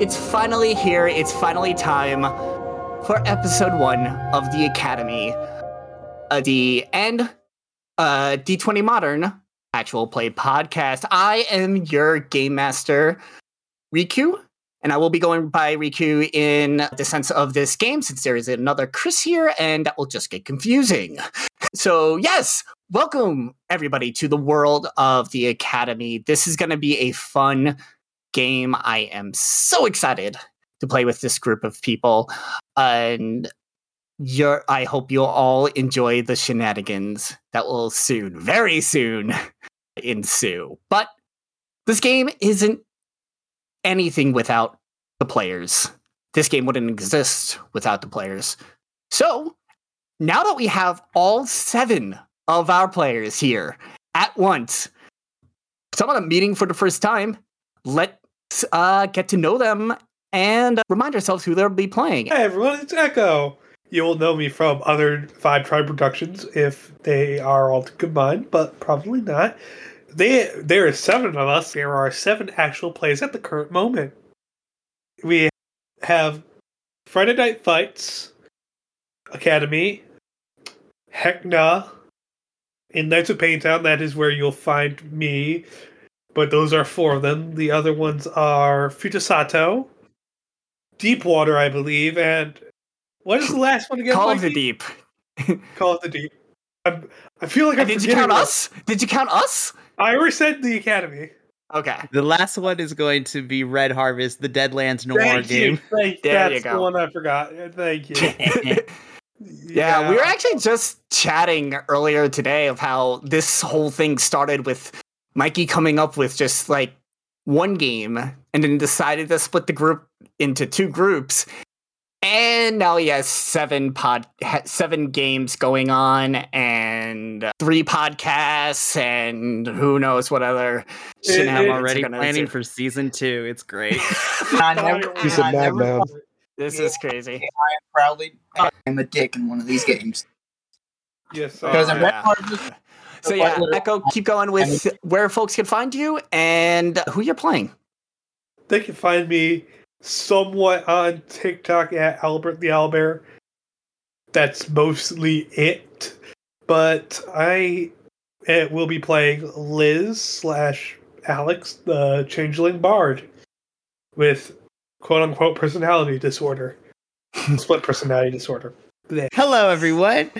It's finally here. It's finally time for episode one of the Academy, uh, the and uh, D20 Modern actual play podcast. I am your game master, Riku, and I will be going by Riku in the sense of this game since there is another Chris here, and that will just get confusing. So, yes, welcome everybody to the world of the Academy. This is going to be a fun game. I am so excited to play with this group of people. And I hope you'll all enjoy the shenanigans that will soon, very soon, ensue. But this game isn't anything without the players. This game wouldn't exist without the players. So, now that we have all seven of our players here at once, some of them meeting for the first time, let's uh, get to know them and remind ourselves who they'll be playing. Hey everyone, it's Echo. You will know me from other Vibe Tribe productions if they are all combined, but probably not. They there are seven of us. There are seven actual plays at the current moment. We have Friday Night Fights, Academy, Heckna, in Knights of Paintown. That is where you'll find me. But those are four of them. The other ones are Futasato, Deepwater, I believe, and what is the last one again? Call of the Deep. Call of the Deep. I'm, I feel like I'm Did you count one. us? Did you count us? I already said the Academy. Okay. The last one is going to be Red Harvest, the Deadlands Noir Thank you. game. Thank, There you that's go. the one I forgot. Thank you. Yeah, we were actually just chatting earlier today of how this whole thing started with Mikey coming up with just like one game and then decided to split the group into two groups. And now he has seven pod seven games going on and three podcasts and who knows what other It- shenanigans I'm already planning ensue. for season two. It's great. I never, He's I a never madman. thought This is crazy. i'm proudly I'm a dick in one of these games. Yes, Because Oh, in Red yeah. Harvest, So yeah, Echo, keep going with where folks can find you and who you're playing. they can find me somewhat on TikTok at Albert the Owlbear. That's mostly it. But I will be playing Liz slash Alex, the changeling bard, with quote unquote personality disorder. Split personality disorder. Hello, everyone.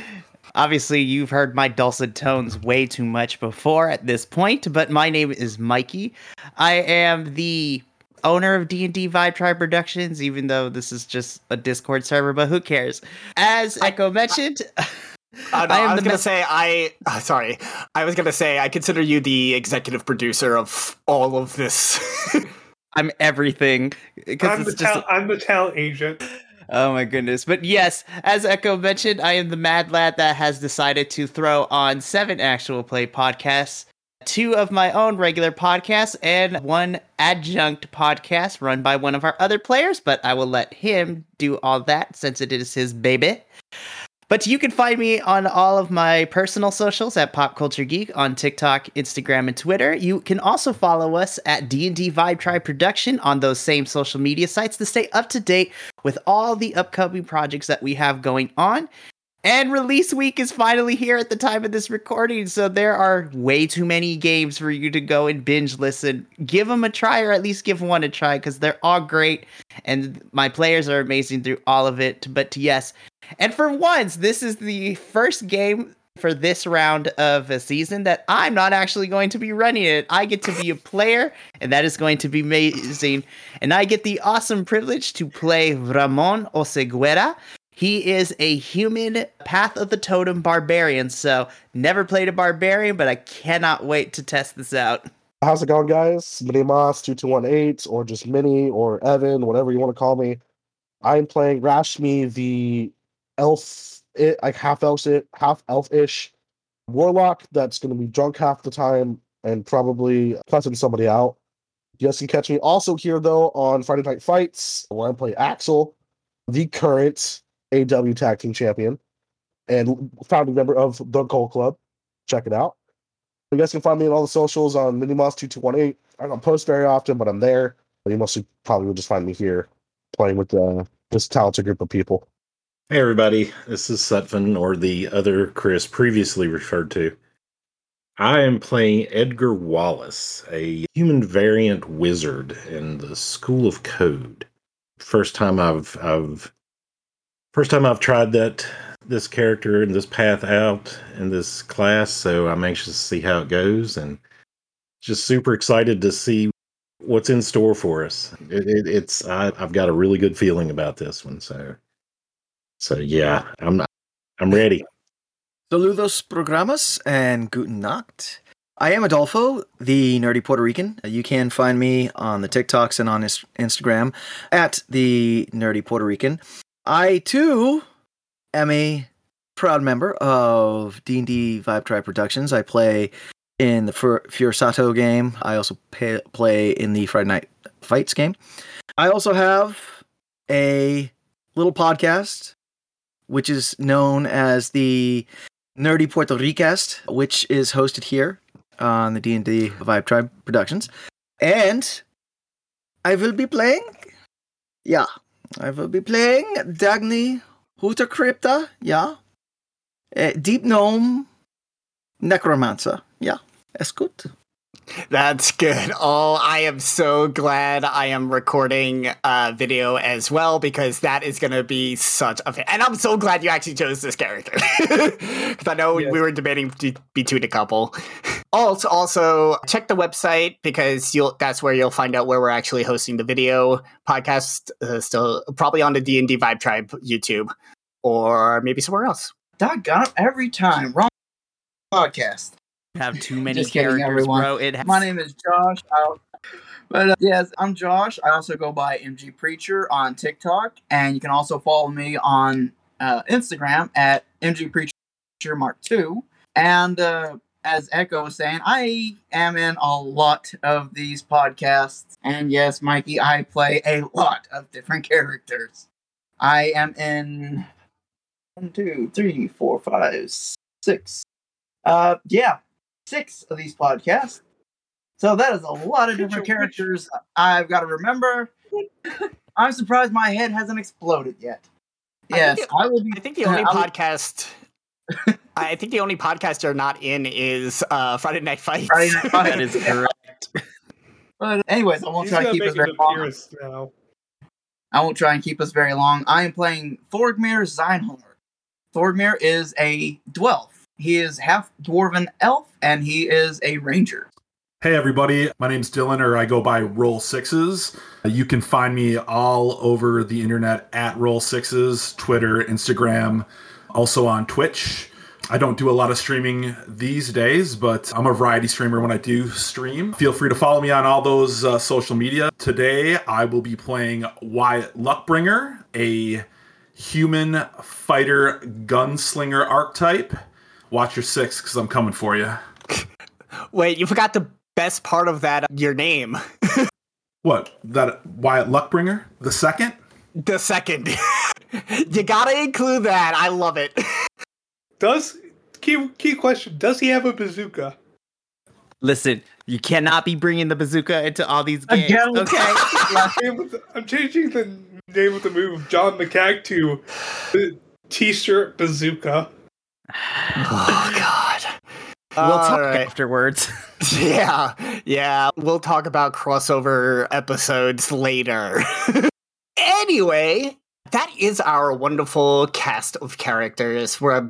Obviously, you've heard my dulcet tones way too much before at this point, but my name is Mikey. I am the owner of D&D Vibe Tribe Productions, even though this is just a Discord server, but who cares? As Echo mentioned, Uh, no, I I, am was the gonna me- say I. Uh, sorry, I was gonna say I consider you the executive producer of all of this. I'm everything. I'm Because the, it's just tal- I'm the talent agent. Oh my goodness. But yes, as Echo mentioned, I am the mad lad that has decided to throw on seven actual play podcasts, two of my own regular podcasts, and one adjunct podcast run by one of our other players, but I will let him do all that since it is his baby. But you can find me on all of my personal socials at Pop Culture Geek on TikTok, Instagram, and Twitter. You can also follow us at D&D Vibe Tribe Production on those same social media sites to stay up to date with all the upcoming projects that we have going on. And release week is finally here at the time of this recording, so there are way too many games for you to go and binge listen. Give them a try, or at least give one a try, because they're all great, and my players are amazing through all of it. But yes, and for once, this is the first game for this round of a season that I'm not actually going to be running it. I get to be a player, and that is going to be amazing. And I get the awesome privilege to play Ramon Oseguera. He is a human Path of the Totem barbarian, so never played a barbarian, but I cannot wait to test this out. How's it going, guys? Minimas2218, or just Mini, or Evan, whatever you want to call me. I'm playing Rashmi, the elf, it, like half elf, half elf-ish Warlock that's going to be drunk half the time and probably cussing somebody out. You guys can catch me also here though on Friday Night Fights, where I play Axel, the current AW Tag Team Champion and founding member of the Gold Club. Check it out. You guys can find me on all the socials on Minimoss2218. I don't post very often, but I'm there. You mostly probably will just find me here playing with uh, this talented group of people. Hey everybody, this is Sutphin, or the other Chris previously referred to. I am playing Edgar Wallace, a human variant wizard in the School of Code. First time I've I've first time I've tried that this character and this path out in this class, so I'm anxious to see how it goes and just super excited to see what's in store for us. It, it, it's I, I've got a really good feeling about this one, so so yeah, I'm I'm ready. Saludos programas and guten Nacht. I am Adolfo, the nerdy Puerto Rican. You can find me on the TikToks and on Instagram at the nerdy Puerto Rican. I too am a proud member of D&D Vibe Tribe Productions. I play in the Fur- game. I also pay- play in the Friday Night Fights game. I also have a little podcast which is known as the Nerdy Puerto Ricast, which is hosted here on the D&D Vibe Tribe Productions. And I will be playing yeah, I will be playing Dagny Hooter Crypta, yeah. Uh, Deep Gnome Necromancer, yeah. Good. That's good. Oh, I am so glad I am recording uh, video as well because that is going to be such a fan. And I'm so glad you actually chose this character because I know we were debating be- between a couple. Also, also check the website because you'll that's where you'll find out where we're actually hosting the video podcast. Uh, still, probably on the D and D Vibe Tribe YouTube or maybe somewhere else. Doggone every time. Wrong podcast. Have too many Just kidding, characters, everyone. bro. It has, My name is Josh. I'll, but uh, yes, I'm Josh. I also go by MG Preacher on TikTok, and you can also follow me on uh, Instagram at MG Preacher Mark Two. And uh, as Echo was saying, I am in a lot of these podcasts, and yes, Mikey, I play a lot of different characters. I am in one, two, three, four, five, six. Uh, yeah, six of these podcasts. So that is a lot of different Which- which- characters I've got to remember. I'm surprised my head hasn't exploded yet. I Yes, think I will be. I think the only Uh, podcast. I think the only podcast you're not in is uh, Friday Night Fight. Friday Night Fights. that is correct. But anyways, I won't He's try to keep us very long. now. I won't try and keep us very long. I am playing Thorgmir Zeinhorn. Thorgmir is a dwelf. He is half dwarven elf, and he is a ranger. Hey everybody, my name's Dylan, or I go by Roll Sixes. You can find me all over the internet at Roll Sixes, Twitter, Instagram, also on Twitch. I don't do a lot of streaming these days, but I'm a variety streamer when I do stream. Feel free to follow me on all those uh, social media. Today, I will be playing Wyatt Luckbringer, a human fighter gunslinger archetype. Watch your six, because I'm coming for you. Wait, you forgot the best part of that. Uh, your name, What? That Wyatt Luckbringer? The second? the second. you gotta include that. I love it. Does key key question? Does he have a bazooka? Listen, you cannot be bringing the bazooka into all these games. Again. Okay. Name of the- I'm changing the name of the move John McCag to T-shirt bazooka. Oh God. we'll talk Alright. afterwards. Yeah, yeah. We'll talk about crossover episodes later. anyway, that is our wonderful cast of characters. We're,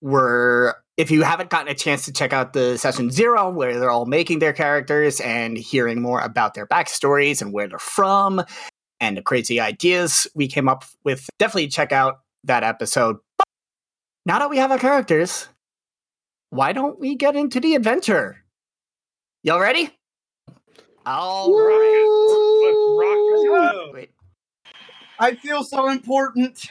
we're if you haven't gotten a chance to check out the session zero where they're all making their characters and hearing more about their backstories and where they're from and the crazy ideas we came up with, definitely check out that episode. But now that we have our characters, why don't we get into the adventure? Y'all ready? All right. Let's rock and roll. Wait. I feel so important.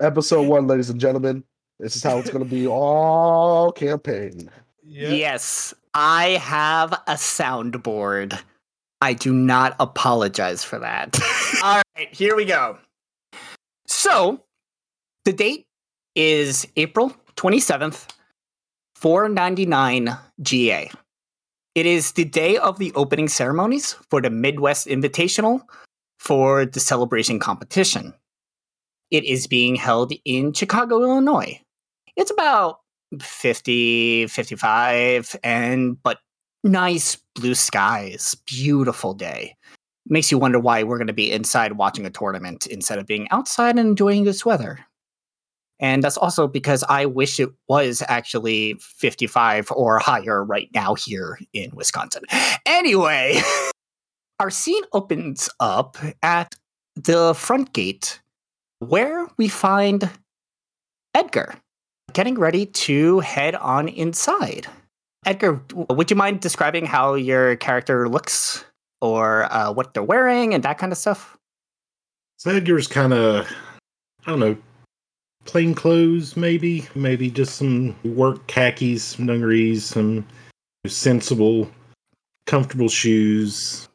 Episode one, ladies and gentlemen. This is how it's going to be all campaign. Yeah. Yes, I have a soundboard. I do not apologize for that. All right, here we go. So, the date is April 27th, 499 GA. It is the day of the opening ceremonies for the Midwest Invitational for the celebration competition. It is being held in Chicago, Illinois. It's about 50, 55, and but nice blue skies, beautiful day. Makes you wonder why we're going to be inside watching a tournament instead of being outside and enjoying this weather. And that's also because I wish it was actually 55 or higher right now here in Wisconsin. Anyway, our scene opens up at the front gate where we find Edgar getting ready to head on inside. Edgar, would you mind describing how your character looks or uh, what they're wearing and that kind of stuff? So Edgar's kind of, I don't know, plain clothes, maybe, maybe just some work khakis, some dungarees, some sensible, comfortable shoes,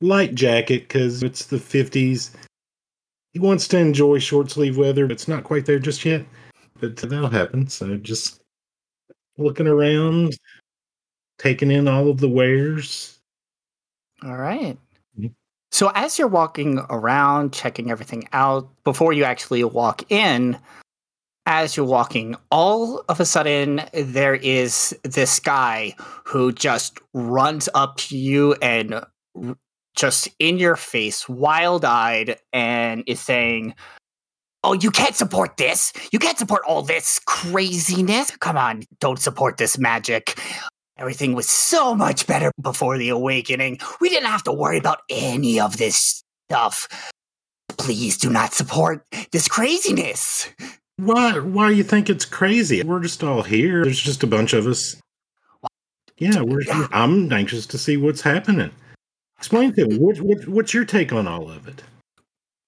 light jacket because it's the fifties. He wants to enjoy short sleeve weather, but it's not quite there just yet. But that'll happen. So just looking around, taking in all of the wares. All right. So as you're walking around, checking everything out, before you actually walk in, as you're walking, all of a sudden there is this guy who just runs up to you and just in your face, wild eyed, and is saying, Oh, you can't support this. You can't support all this craziness. Come on, don't support this magic. Everything was so much better before the awakening. We didn't have to worry about any of this stuff. Please do not support this craziness. Why? Why do you think it's crazy? We're just all here. There's just a bunch of us. Yeah, we're. Yeah. I'm anxious to see what's happening. Explain to me. What, what, what's your take on all of it?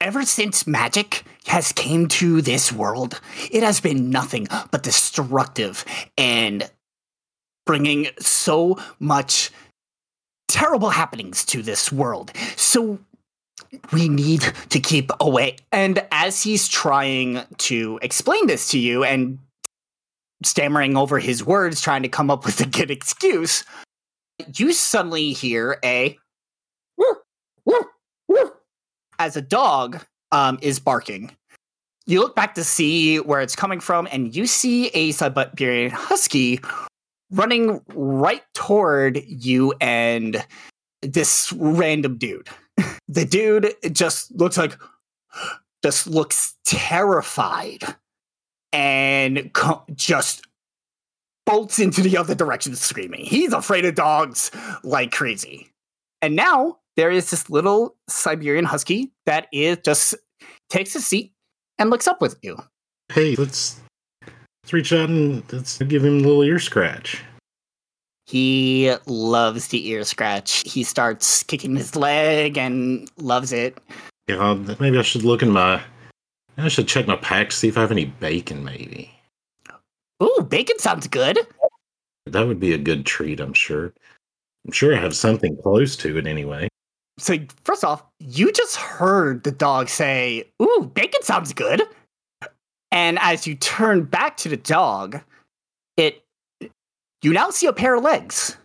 Ever since magic has came to this world, it has been nothing but destructive and bringing so much terrible happenings to this world. So we need to keep away. And as he's trying to explain this to you and stammering over his words, trying to come up with a good excuse, you suddenly hear a as a dog um, is barking. You look back to see where it's coming from, and you see a Siberian Husky running right toward you and this random dude. The dude just looks like, just looks terrified and co- just bolts into the other direction screaming. He's afraid of dogs like crazy. And now there is this little Siberian Husky that is just takes a seat and looks up with you. Hey, let's let's reach out and let's give him a little ear scratch. He loves the ear scratch. He starts kicking his leg and loves it. Yeah, uh, maybe I should look in my. I should check my pack see if I have any bacon. Maybe Ooh, bacon sounds good. that would be a good treat. I'm sure. I'm sure I have something close to it anyway. So, first off, you just heard the dog say, Ooh, bacon sounds good. And as you turn back to the dog, it you now see a pair of legs.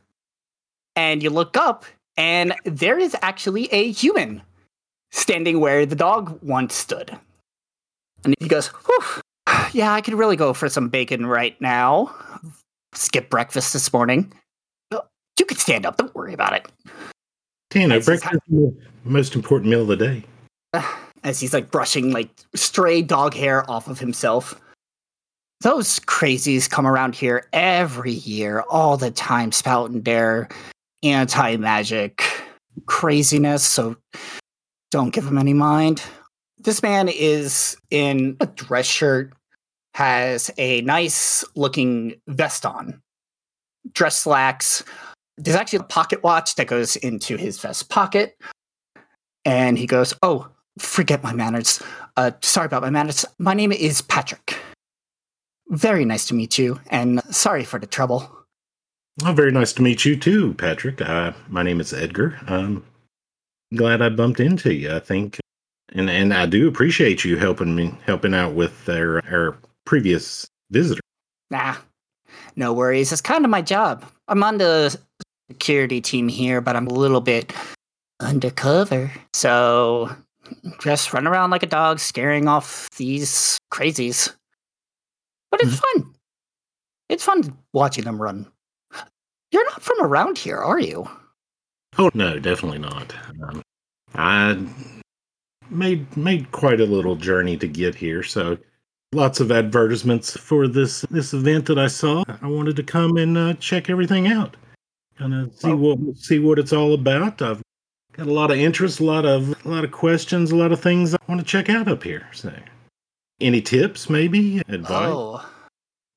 And you look up, and there is actually a human standing where the dog once stood. And he goes, Whew, Yeah, I could really go for some bacon right now. Skip breakfast this morning. You could stand up, don't worry about it. Is breakfast is the most important meal of the day. as he's like brushing like stray dog hair off of himself. Those crazies come around here every year, all the time, spouting their anti magic craziness. So don't give them any mind. This man is in a dress shirt, has a nice looking vest on, dress slacks. There's actually a pocket watch that goes into his vest pocket. And he goes, Oh, forget my manners. Uh, sorry about my manners. My name is Patrick. Very nice to meet you, and sorry for the trouble. Oh, very nice to meet you too, Patrick. Uh, my name is Edgar. Um, glad I bumped into you. I think, and and I do appreciate you helping me helping out with our our previous visitor. Nah, no worries. It's kind of my job. I'm on the security team here, but I'm a little bit undercover. So just run around like a dog, scaring off these crazies. But it's fun. It's fun watching them run. You're not from around here, are you? Oh no, definitely not. Um, I made made quite a little journey to get here, so lots of advertisements for this this event that I saw. I wanted to come and uh, check everything out, kind of see what see what it's all about. I've got a lot of interest, a lot of a lot of questions, a lot of things I want to check out up here. So, any tips, maybe advice? Oh,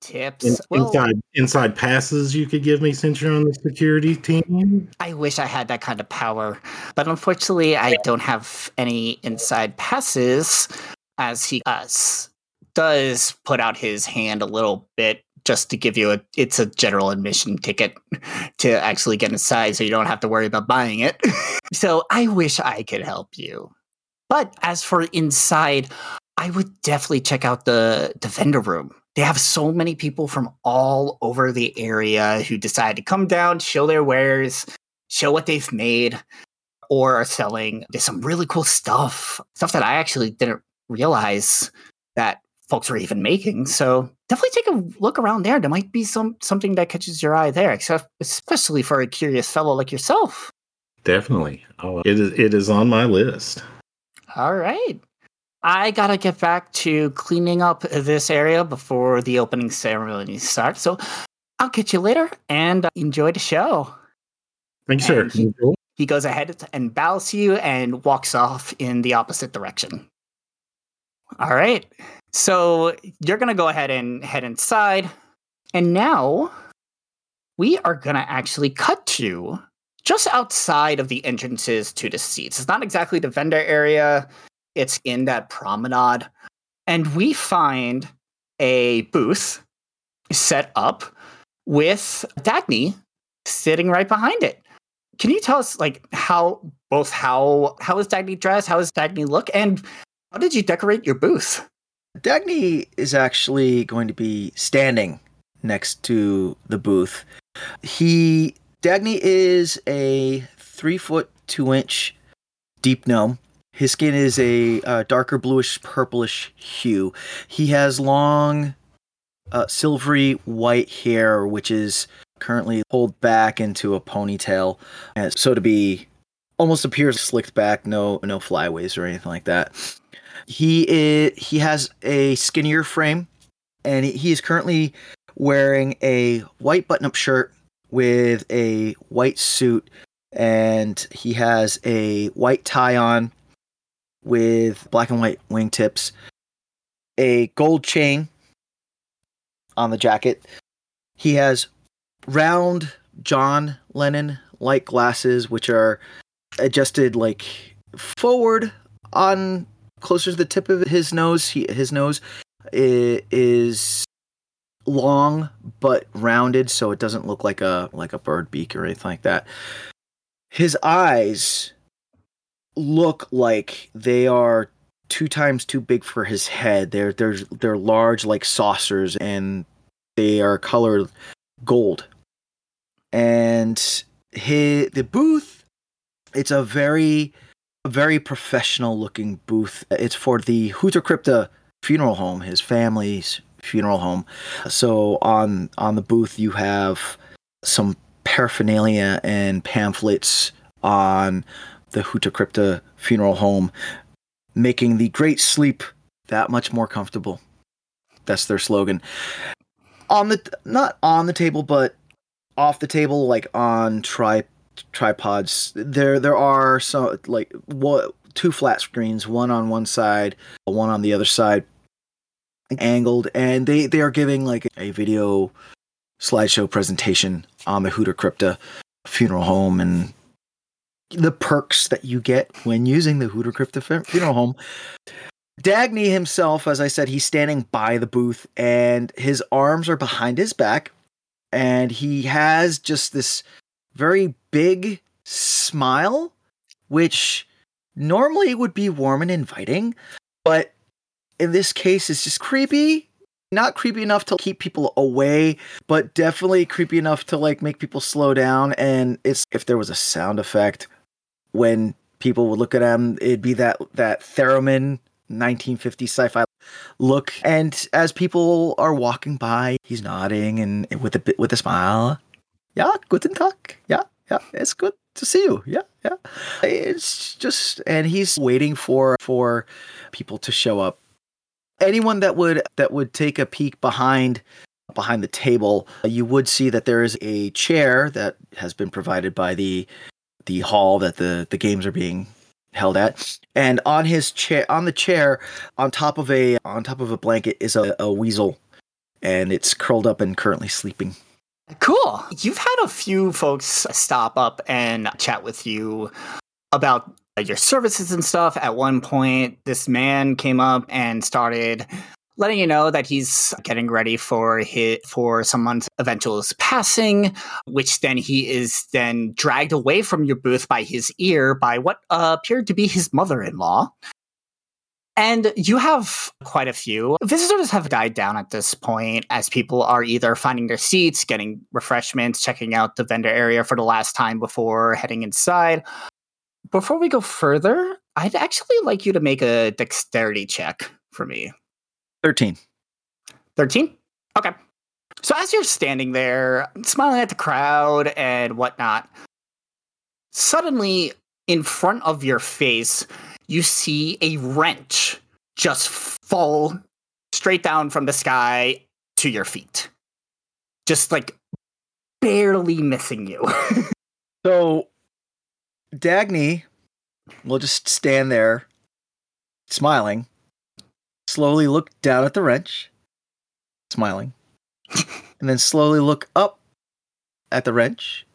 tips. In- Well, inside inside passes you could give me since you're on the security team. I wish I had that kind of power, but unfortunately, I don't have any inside passes. As he uh, s- does put out his hand a little bit, just to give you a, it's a general admission ticket to actually get inside, so you don't have to worry about buying it. so I wish I could help you, but as for inside, I would definitely check out the the vendor room. They have so many people from all over the area who decide to come down, show their wares, show what they've made or are selling. There's some really cool stuff, stuff that I actually didn't realize that folks were even making. So definitely take a look around there. There might be some something that catches your eye there, except especially for a curious fellow like yourself. Definitely, oh, it is it is on my list. All right. I gotta get back to cleaning up this area before the opening ceremony starts. So I'll catch you later and uh, enjoy the show. Thank you, sir. He- He goes ahead and bows to you and walks off in the opposite direction. All right. So you're going to go ahead and head inside. And now we are going to actually cut to just outside of the entrances to the seats. It's not exactly the vendor area, it's in that promenade. And we find a booth set up with Dagny sitting right behind it. Can you tell us like how both how how is Dagny dressed, how does Dagny look, and how did you decorate your booth? Dagny is actually going to be standing next to the booth. He Dagny is a three foot two inch deep gnome. His skin is a uh, darker bluish purplish hue. He has long, uh, silvery white hair, which is currently pulled back into a ponytail, and so to be almost appears slicked back. No, no flyaways or anything like that. He is he has a skinnier frame, and he is currently wearing a white button-up shirt with a white suit, and he has a white tie on with black and white wingtips, a gold chain on the jacket. He has round John Lennon like glasses, which are adjusted like forward on closer to the tip of his nose. He, his nose is long but rounded, so it doesn't look like a like a bird beak or anything like that. His eyes look like they are two times too big for his head. They're they're they're large like saucers, and they are colored gold. And his the booth, it's a very a very professional looking booth. It's for the Hooter Crypta funeral home, his family's funeral home. So on on the booth you have some paraphernalia and pamphlets on the Hooter Crypta funeral home, making the great sleep that much more comfortable. That's their slogan. On the not on the table, but off the table, like on tri tripods. There there are some like what two flat screens, one on one side, one on the other side, angled, and they they are giving like a video slideshow presentation on the Hooter Crypta funeral home and the perks that you get when using the Hooter Crypta funeral home. Dagny himself, as I said, he's standing by the booth and his arms are behind his back. And he has just this very big smile, which normally would be warm and inviting, but in this case, it's just creepy. Not creepy enough to keep people away, but definitely creepy enough to like make people slow down. And it's if there was a sound effect when people would look at him, it'd be that that theremin 1950 sci-fi look. And as people are walking by, he's nodding and with a bit with a smile. Yeah, guten Tag. Yeah, yeah, it's good to see you. Yeah, yeah. It's just and he's waiting for for people to show up. Anyone that would that would take a peek behind behind the table, you would see that there is a chair that has been provided by the the hall that the the games are being held at and on his chair on the chair on top of a on top of a blanket is a, a weasel and it's curled up and currently sleeping Cool. You've had a few folks stop up and chat with you about your services and stuff. At one point, this man came up and started letting you know that he's getting ready for his, for someone's eventual passing, which then he is then dragged away from your booth by his ear by what uh, appeared to be his mother-in-law. And you have quite a few. Visitors have died down at this point as people are either finding their seats, getting refreshments, checking out the vendor area for the last time before heading inside. Before we go further, I'd actually like you to make a dexterity check for me. 13 13? Okay. So as you're standing there, smiling at the crowd and whatnot, suddenly in front of your face, you see a wrench just fall straight down from the sky to your feet. Just like barely missing you. so dagny will just stand there smiling slowly look down at the wrench smiling and then slowly look up at the wrench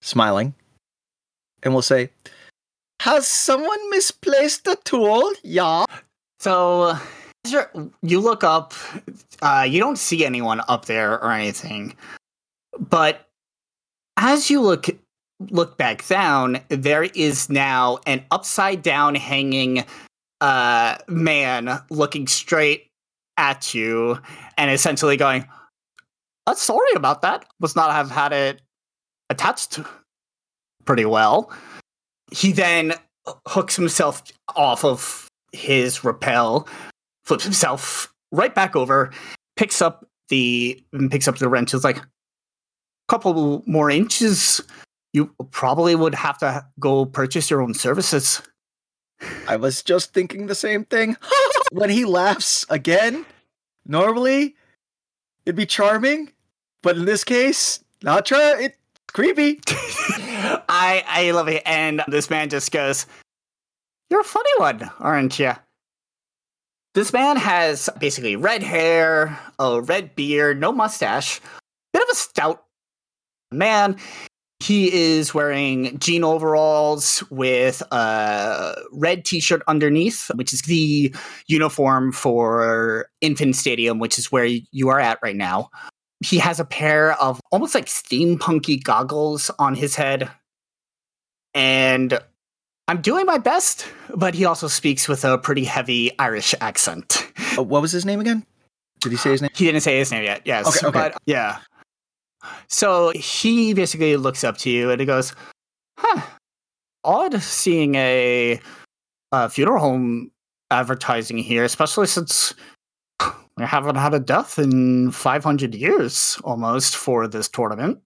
smiling and we'll say has someone misplaced the tool? Yeah. So you look up, uh, you don't see anyone up there or anything, but as you look look back down, there is now an upside down hanging uh, man looking straight at you and essentially going, uh, "Sorry about that. Must not have had it attached pretty well." He then hooks himself off of his rappel, flips himself right back over, picks up the picks up the wrench. It's like a couple more inches. You probably would have to go purchase your own services. I was just thinking the same thing. when he laughs again, normally it'd be charming, but in this case, not try. It creepy. I I love it. And this man just goes, "You're a funny one, aren't you?" This man has basically red hair, a red beard, no mustache, bit of a stout man. He is wearing jean overalls with a red t-shirt underneath, which is the uniform for Infant Stadium, which is where you are at right now he has a pair of almost like steampunky goggles on his head. And I'm doing my best, but he also speaks with a pretty heavy Irish accent. Uh, what was his name again? Did he say his name? He didn't say his name yet. Yes. Okay, okay. But yeah. So he basically looks up to you and he goes, Huh, odd seeing a, a funeral home advertising here, especially since we haven't had a death in 500 years almost for this tournament.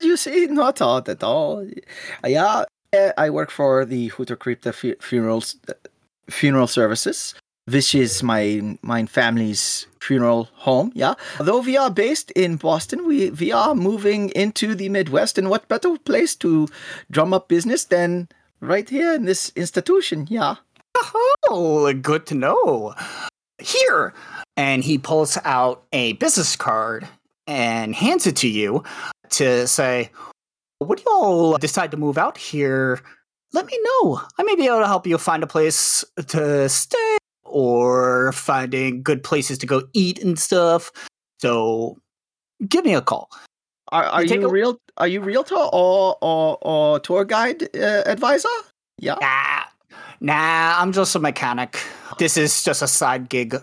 You see, not odd at all. Uh, yeah, I work for the Hooter Crypta funerals, uh, funeral services. This is my my family's funeral home. Yeah, though we are based in Boston, we we are moving into the Midwest, and what better place to drum up business than right here in this institution? Yeah. Oh, good to know. Here, and he pulls out a business card and hands it to you to say, Would you all decide to move out here? Let me know. I may be able to help you find a place to stay or finding good places to go eat and stuff. So give me a call. Are, are You you a- real? Are you realtor or or, or tour guide uh, advisor? Yeah. Nah, nah, I'm just a mechanic. This is just a side gig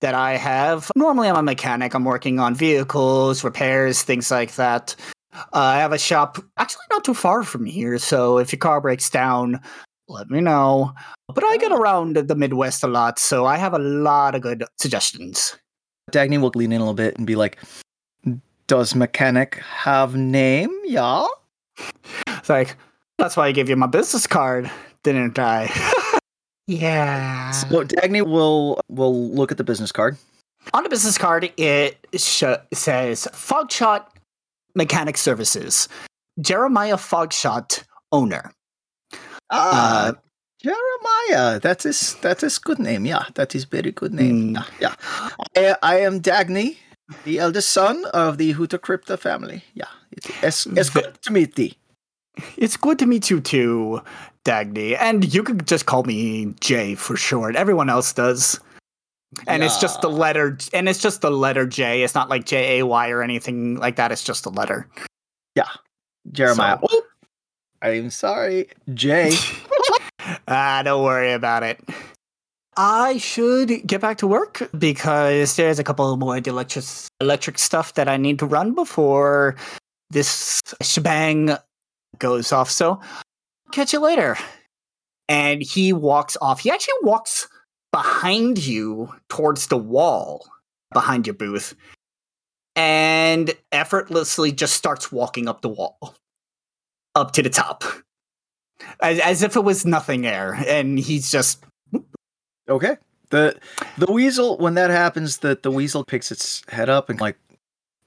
that I have. Normally, I'm a mechanic. I'm working on vehicles, repairs, things like that. Uh, I have a shop actually not too far from here, so if your car breaks down, let me know. But I get around the Midwest a lot, so I have a lot of good suggestions. Dagny will lean in a little bit and be like, "Does mechanic have name? Y'all?" Yeah." It's like, that's why I gave you my business card, didn't I? yeah. So Dagny will will look at the business card. On the business card, it sh- says Fogshot Mechanic Services, Jeremiah Fogshot, owner. Ah, Jeremiah. That is that is good name. Yeah, that is very good name. Mm. Yeah, yeah. I, I am Dagny, the eldest son of the Hooter Crypta family. Yeah, it's, it's, it's good to meet thee. It's good to meet you too, Dagny. And you could just call me Jay for short. Everyone else does. And it's just the letter, and it's just the letter J. It's not like J A Y or anything like that. It's just a letter. Yeah, Jeremiah. So- I'm sorry, Jay. ah, don't worry about it. I should get back to work because there's a couple more electric electric stuff that I need to run before this shebang goes off. So catch you later. And he walks off. He actually walks behind you towards the wall behind your booth and effortlessly just starts walking up the wall up to the top as, as if it was nothing there and he's just Okay. The the weasel when that happens, the the weasel picks its head up and like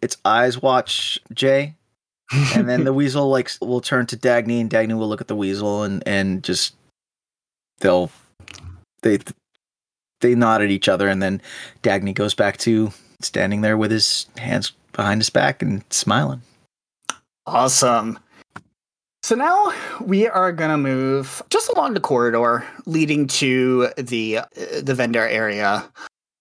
its eyes watch Jay, and then the weasel like will turn to Dagny, and Dagny will look at the weasel and and just they'll they they nod at each other, and then Dagny goes back to standing there with his hands behind his back and smiling. awesome so now we are gonna move just along the corridor leading to the uh, the vendor area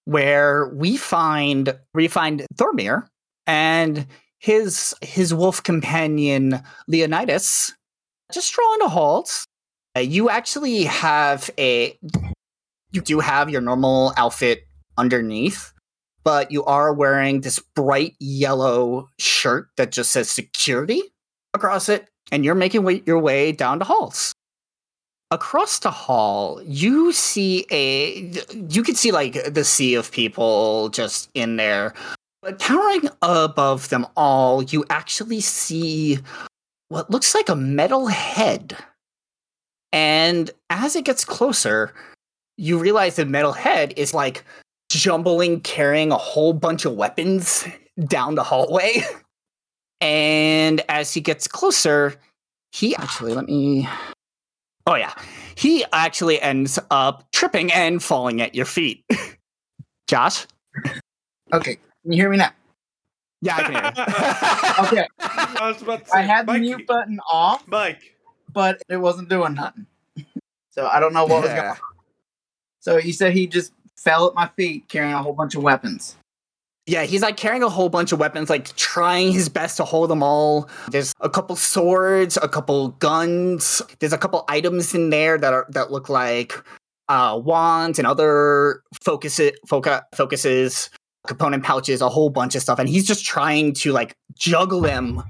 where we find we find Thorgmir and his his wolf companion Leonidas just drawing a halt. Uh, you actually have a you do have your normal outfit underneath, but you are wearing this bright yellow shirt that just says security across it, and you're making way, your way down the halls. Across the hall, you see a you can see like the sea of people just in there. But towering above them all, you actually see what looks like a metal head. And as it gets closer, you realize the metal head is like jumbling, carrying a whole bunch of weapons down the hallway. And as he gets closer, he actually, let me. Oh, yeah. He actually ends up tripping and falling at your feet. Josh? Okay, can you hear me now? Yeah, I can hear you. Okay, I was about to say, I had the mute button off, Mike. but it wasn't doing nothing. So I don't know what was going on. So he said he just fell at my feet carrying a whole bunch of weapons. Yeah, he's like carrying a whole bunch of weapons, like trying his best to hold them all. There's a couple swords, a couple guns. There's a couple items in there that are that look like uh, wands and other focuses, foca- focuses, component pouches, a whole bunch of stuff. And he's just trying to like juggle them.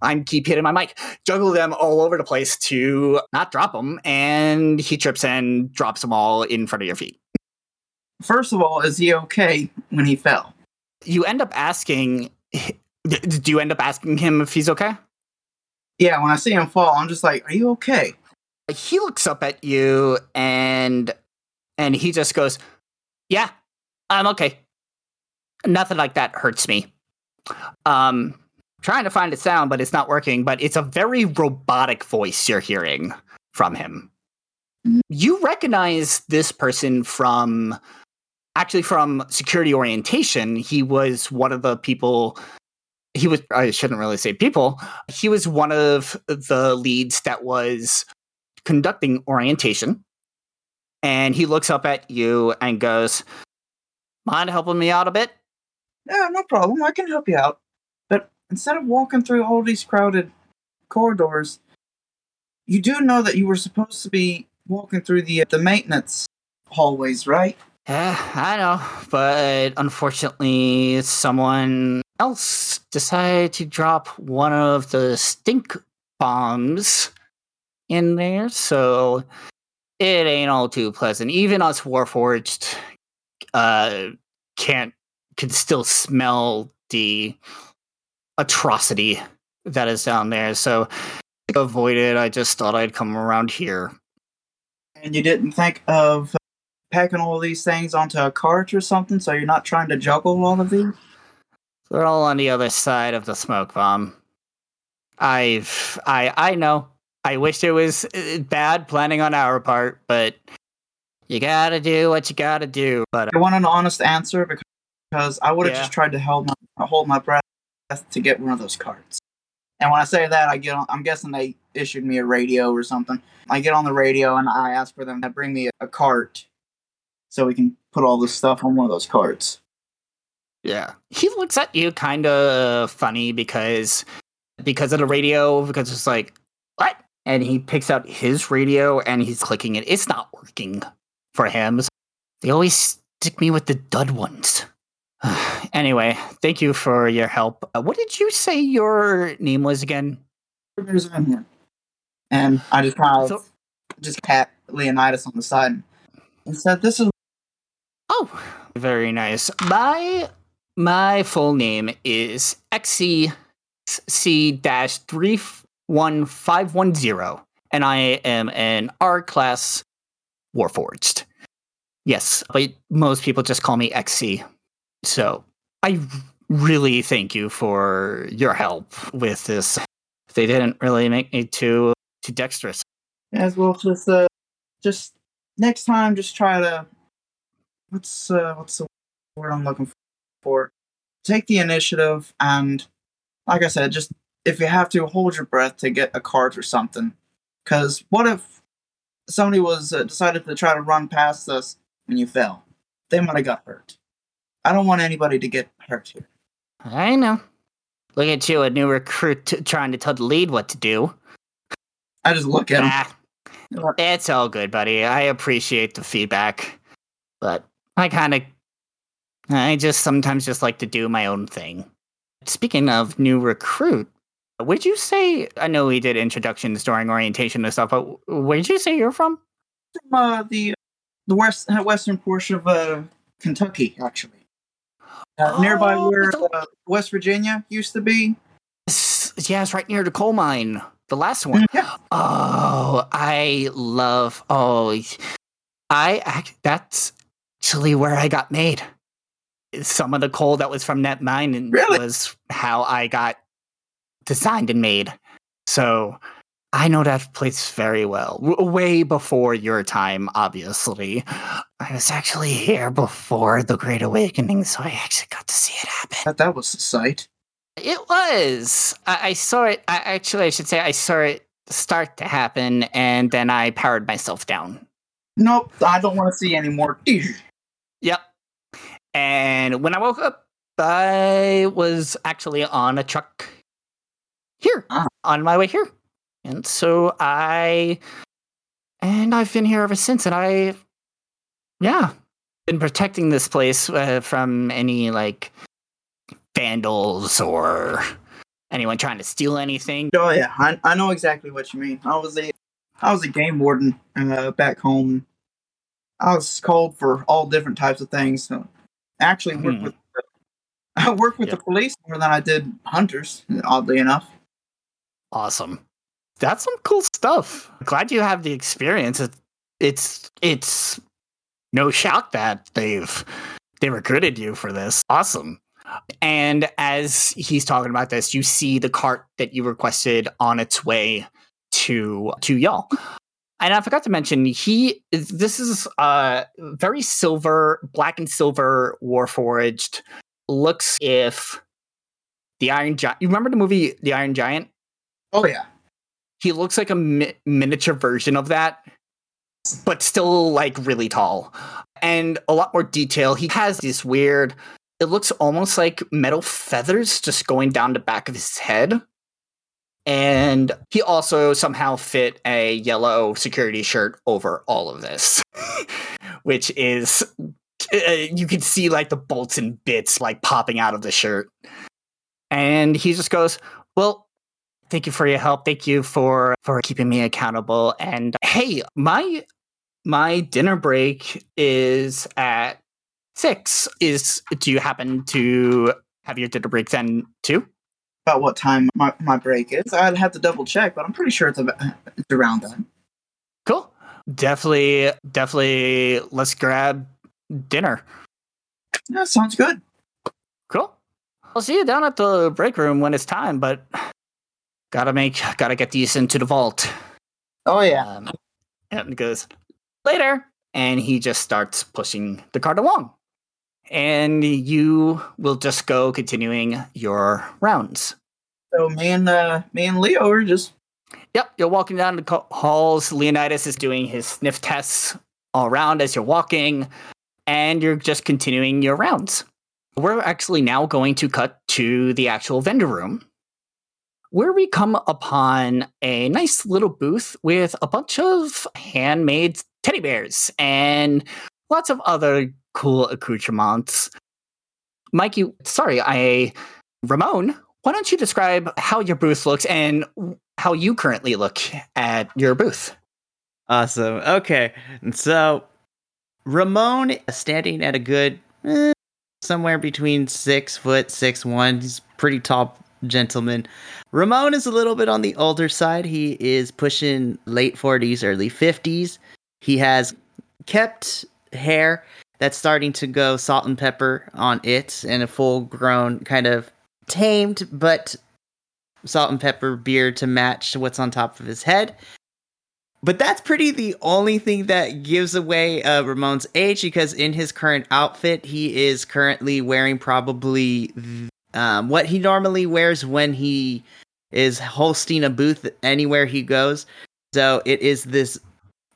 I'm keep hitting my mic, juggle them all over the place to not drop them. And he trips and drops them all in front of your feet. First of all, is he okay when he fell? you end up asking do you end up asking him if he's okay Yeah, when I see him fall, I'm just like, "Are you okay?" he looks up at you and and he just goes yeah i'm okay nothing like that hurts me. Um trying to find a sound but it's not working but it's a very robotic voice you're hearing from him. You recognize this person from actually from security orientation. He was one of the people he was i shouldn't really say people. He was one of the leads that was conducting orientation. And he looks up at you and goes, "Mind helping me out a bit?" Yeah, no problem. I can help you out. But instead of walking through all these crowded corridors, you do know that you were supposed to be walking through the the maintenance hallways, right? Yeah, I know, but unfortunately, someone else decided to drop one of the stink bombs in there, so it ain't all too pleasant. Even us Warforged uh, can't can still smell the atrocity that is down there. So to avoid it, I just thought I'd come around here. And you didn't think of packing all these things onto a cart or something, so you're not trying to juggle all of these. They're all on the other side of the smoke bomb. I've I I know. I wish it was uh, bad planning on our part, but you gotta do what you gotta do. But I want an honest answer because because I would have Yeah. just tried to hold my hold my breath to get one of those carts. And when I say that, I get on, I'm guessing they issued me a radio or something. I get on the radio and I ask for them to bring me a, a cart so we can put all this stuff on one of those carts. Yeah. He looks at you kind of funny because because of the radio because it's like what? And he picks out his radio and he's clicking it. It's not working for him. They always stick me with the dud ones. anyway, thank you for your help. Uh, what did you say your name was again? There's in here. And I just kind of So- just pat Leonidas on the side and said, "This is Oh, very nice. My my full name is XC dash three one five one zero, and I am an R class Warforged. Yes, but most people just call me XC. So I really thank you for your help with this. They didn't really make me too too dexterous. as well. Just uh, just next time, just try to what's uh, what's the word I'm looking for? Take the initiative, and like I said, just if you have to, hold your breath to get a cart or something. Because what if somebody was uh, decided to try to run past us when you fell? They might have got hurt. I don't want anybody to get hurt here. I know. Look at you, a new recruit t- trying to tell the lead what to do. I just look at him. Ah, it's all good, buddy. I appreciate the feedback, but I kind of, I just sometimes just like to do my own thing. Speaking of new recruit, would you say? I know we did introductions during orientation and stuff, but where did you say you're from? From uh, the the west western portion of uh, Kentucky, actually. Uh, nearby Oh, where uh, West Virginia used to be. Yes, yeah, it's right near the coal mine. The last one. Yeah. Oh, I love. Oh, I act. That's actually where I got made. Some of the coal that was from that mine and Really? was how I got designed and made. So I know that place very well. W- way before your time, obviously. I was actually here before the Great Awakening, so I actually got to see it happen. That that was the sight. It was. I, I saw it. I, actually, I should say I saw it start to happen, and then I powered myself down. Nope, I don't want to see any more. Yep. And when I woke up, I was actually on a truck here, Ah. on my way here, and so I, and I've been here ever since, and I, yeah, been protecting this place uh, from any like vandals or anyone trying to steal anything. Oh yeah, I, I know exactly what you mean. I was a I was a game warden uh, back home. I was called for all different types of things. So I actually worked Hmm. with I worked with Yeah. the police more than I did hunters. Oddly enough. Awesome. That's some cool stuff. Glad you have the experience. It, it's it's no shock that they've they recruited you for this. Awesome. And as he's talking about this, you see the cart that you requested on its way to to y'all. And I forgot to mention he this is uh very silver, black and silver warforged. Looks if the Iron Giant. You remember the movie The Iron Giant? Oh yeah. He looks like a mi- miniature version of that but still like really tall and a lot more detail. He has this weird, it looks almost like metal feathers just going down the back of his head. And he also somehow fit a yellow security shirt over all of this, which is, uh, you can see like the bolts and bits like popping out of the shirt. And he just goes, Well, thank you for your help. Thank you for for keeping me accountable. And hey, my my dinner break is at six. Is do you happen to have your dinner break then too? About what time my, my break is? I'd have to double check, but I'm pretty sure it's, about, it's around then. Cool. Definitely, definitely. Let's grab dinner. Yeah, sounds good. Cool. I'll see you down at the break room when it's time, but gotta make, gotta get these into the vault. Oh yeah. Um, and he goes, later. And he just starts pushing the cart along. And you will just go continuing your rounds. So me and uh, me and Leo are just Yep, you're walking down the halls. Leonidas is doing his sniff tests all around as you're walking, and you're just continuing your rounds. We're actually now going to cut to the actual vendor room, where we come upon a nice little booth with a bunch of handmade teddy bears and lots of other cool accoutrements. Mikey, sorry, I Ramone, why don't you describe how your booth looks and how you currently look at your booth? Awesome. Okay. So Ramone standing at a good eh, somewhere between six foot six one. He's pretty tall gentleman. Ramone is a little bit on the older side. He is pushing late 40s, early 50s. He has kept hair that's starting to go salt and pepper on it and a full grown kind of tamed but salt and pepper beard to match what's on top of his head. But that's pretty the only thing that gives away uh, Ramone's age because in his current outfit, he is currently wearing probably um, what he normally wears when he is hosting a booth anywhere he goes. So it is this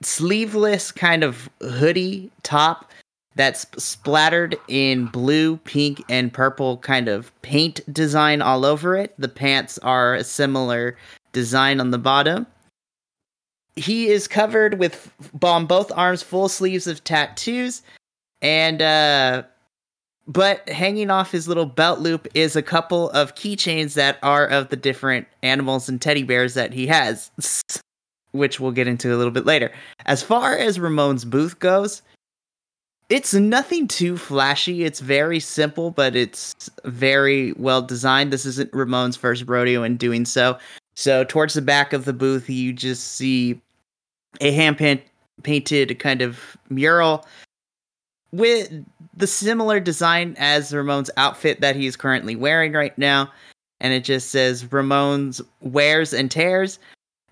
sleeveless kind of hoodie top that's splattered in blue, pink, and purple kind of paint design all over it. The pants are a similar design on the bottom. He is covered with on both arms full sleeves of tattoos and uh but hanging off his little belt loop is a couple of keychains that are of the different animals and teddy bears that he has, which we'll get into a little bit later. As far as Ramone's booth goes, it's nothing too flashy. It's very simple, but it's very well designed. This isn't Ramone's first rodeo in doing so. So, towards the back of the booth, you just see a hand painted kind of mural with the similar design as Ramone's outfit that he's currently wearing right now. And it just says Ramone's wears and tears.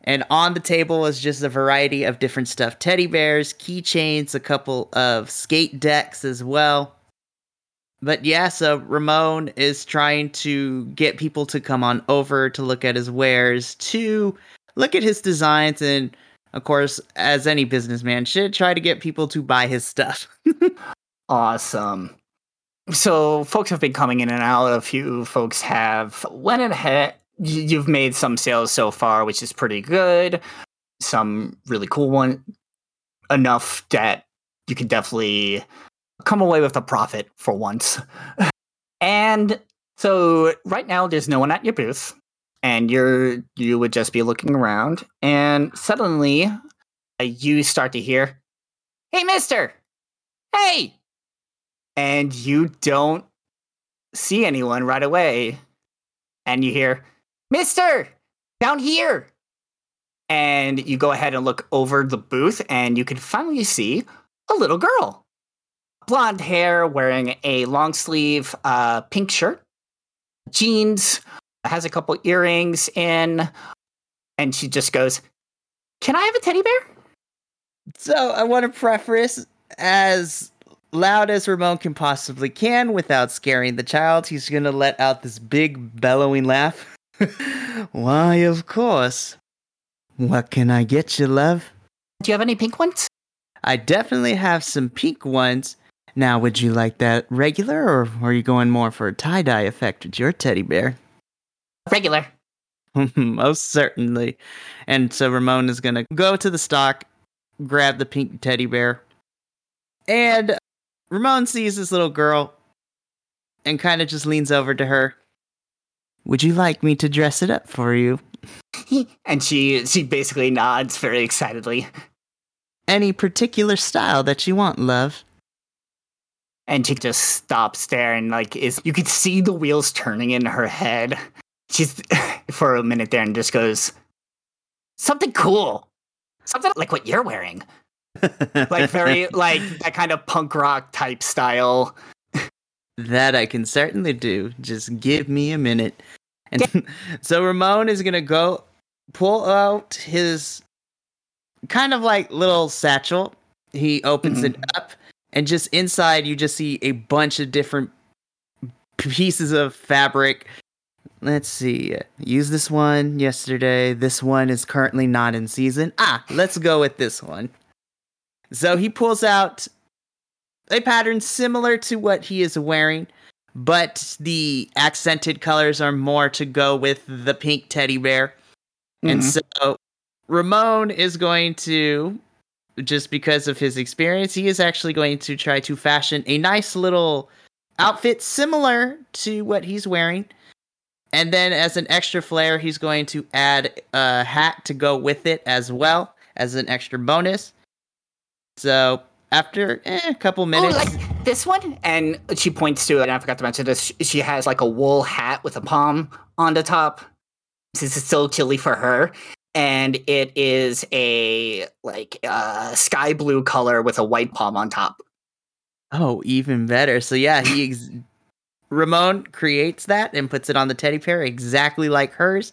And on the table is just a variety of different stuff teddy bears, keychains, a couple of skate decks as well. But yeah, so Ramone is trying to get people to come on over to look at his wares, to look at his designs, and of course, as any businessman should, try to get people to buy his stuff. awesome. So, folks have been coming in and out. A few folks have went ahead you've made some sales so far, which is pretty good. Some really cool one, enough that you can definitely come away with a profit for once. and so right now there's no one at your booth and you're you would just be looking around and suddenly uh, you start to hear hey mister hey and you don't see anyone right away and you hear Mister, down here. And you go ahead and look over the booth, and you can finally see a little girl. Blonde hair, wearing a long sleeve uh, pink shirt, jeans, has a couple earrings in, and she just goes, Can I have a teddy bear? So I want to preface as loud as Ramone can possibly can without scaring the child. He's going to let out this big bellowing laugh. Why, of course. What can I get you, love? Do you have any pink ones? I definitely have some pink ones. Now, would you like that regular, or are you going more for a tie dye effect with your teddy bear? Regular. Most certainly. And so Ramone is going to go to the stock, grab the pink teddy bear, and Ramone sees this little girl and kind of just leans over to her. Would you like me to dress it up for you? and she she basically nods very excitedly. Any particular style that you want, love? And she just stops there and like is you could see the wheels turning in her head. She's for a minute there and just goes, Something cool. Something like what you're wearing. Like very like that kind of punk rock type style. That I can certainly do. Just give me a minute. And so Ramone is gonna go pull out his kind of like little satchel. He opens it up, and just inside you just see a bunch of different pieces of fabric. Let's see. Use this one yesterday. This one is currently not in season. Ah, let's go with this one. So he pulls out a pattern similar to what he is wearing, but the accented colors are more to go with the pink teddy bear. And Mhm. so Ramone is going to, just because of his experience, he is actually going to try to fashion a nice little outfit similar to what he's wearing. And then, as an extra flair, he's going to add a hat to go with it as well as an extra bonus. So, after eh, a couple minutes. Oh, like this one? And she points to it, and I forgot to mention this. She has like a wool hat with a palm on the top. This is still chilly for her. And it is a like uh, sky blue color with a white palm on top. Oh, even better. So yeah, he ex- Ramone creates that and puts it on the teddy bear exactly like hers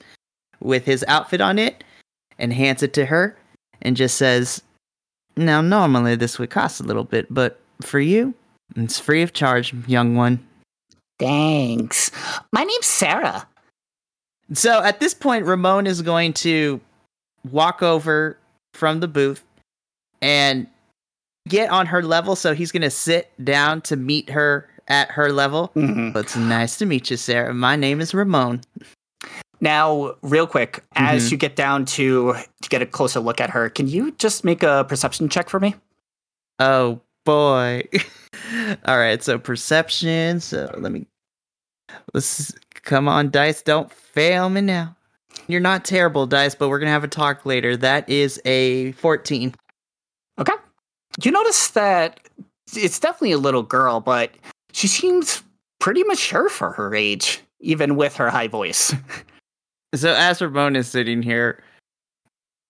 with his outfit on it and hands it to her and just says, "Now normally this would cost a little bit, but for you, it's free of charge, young one." Thanks. My name's Sarah. So at this point, Ramone is going to walk over from the booth and get on her level. So he's going to sit down to meet her at her level. Mhm. It's nice to meet you, Sarah. My name is Ramone. Now, real quick, as Mhm. you get down to to get a closer look at her, can you just make a perception check for me? Oh boy. All right, so perception. So let me let's come on, dice. Don't fail me now. You're not terrible, dice, but we're gonna have a talk later. That is a 14. Okay. You notice that it's definitely a little girl, but she seems pretty mature for her age, even with her high voice. So as Ramone is sitting here,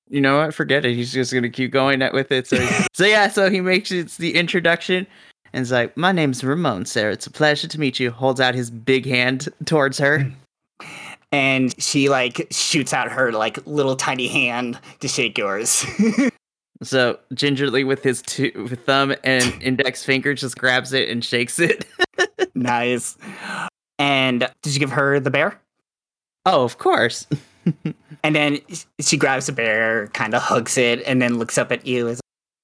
you know what? Forget it. He's just gonna keep going with it. So, so yeah. So he makes it the introduction and is like, "My name's Ramone, Sarah. It's a pleasure to meet you." Holds out his big hand towards her. and she like shoots out her like little tiny hand to shake yours. So gingerly with his two with thumb and index finger just grabs it and shakes it. nice. And did you give her the bear? Oh, of course. And then she grabs the bear, kind of hugs it, and then looks up at you. Is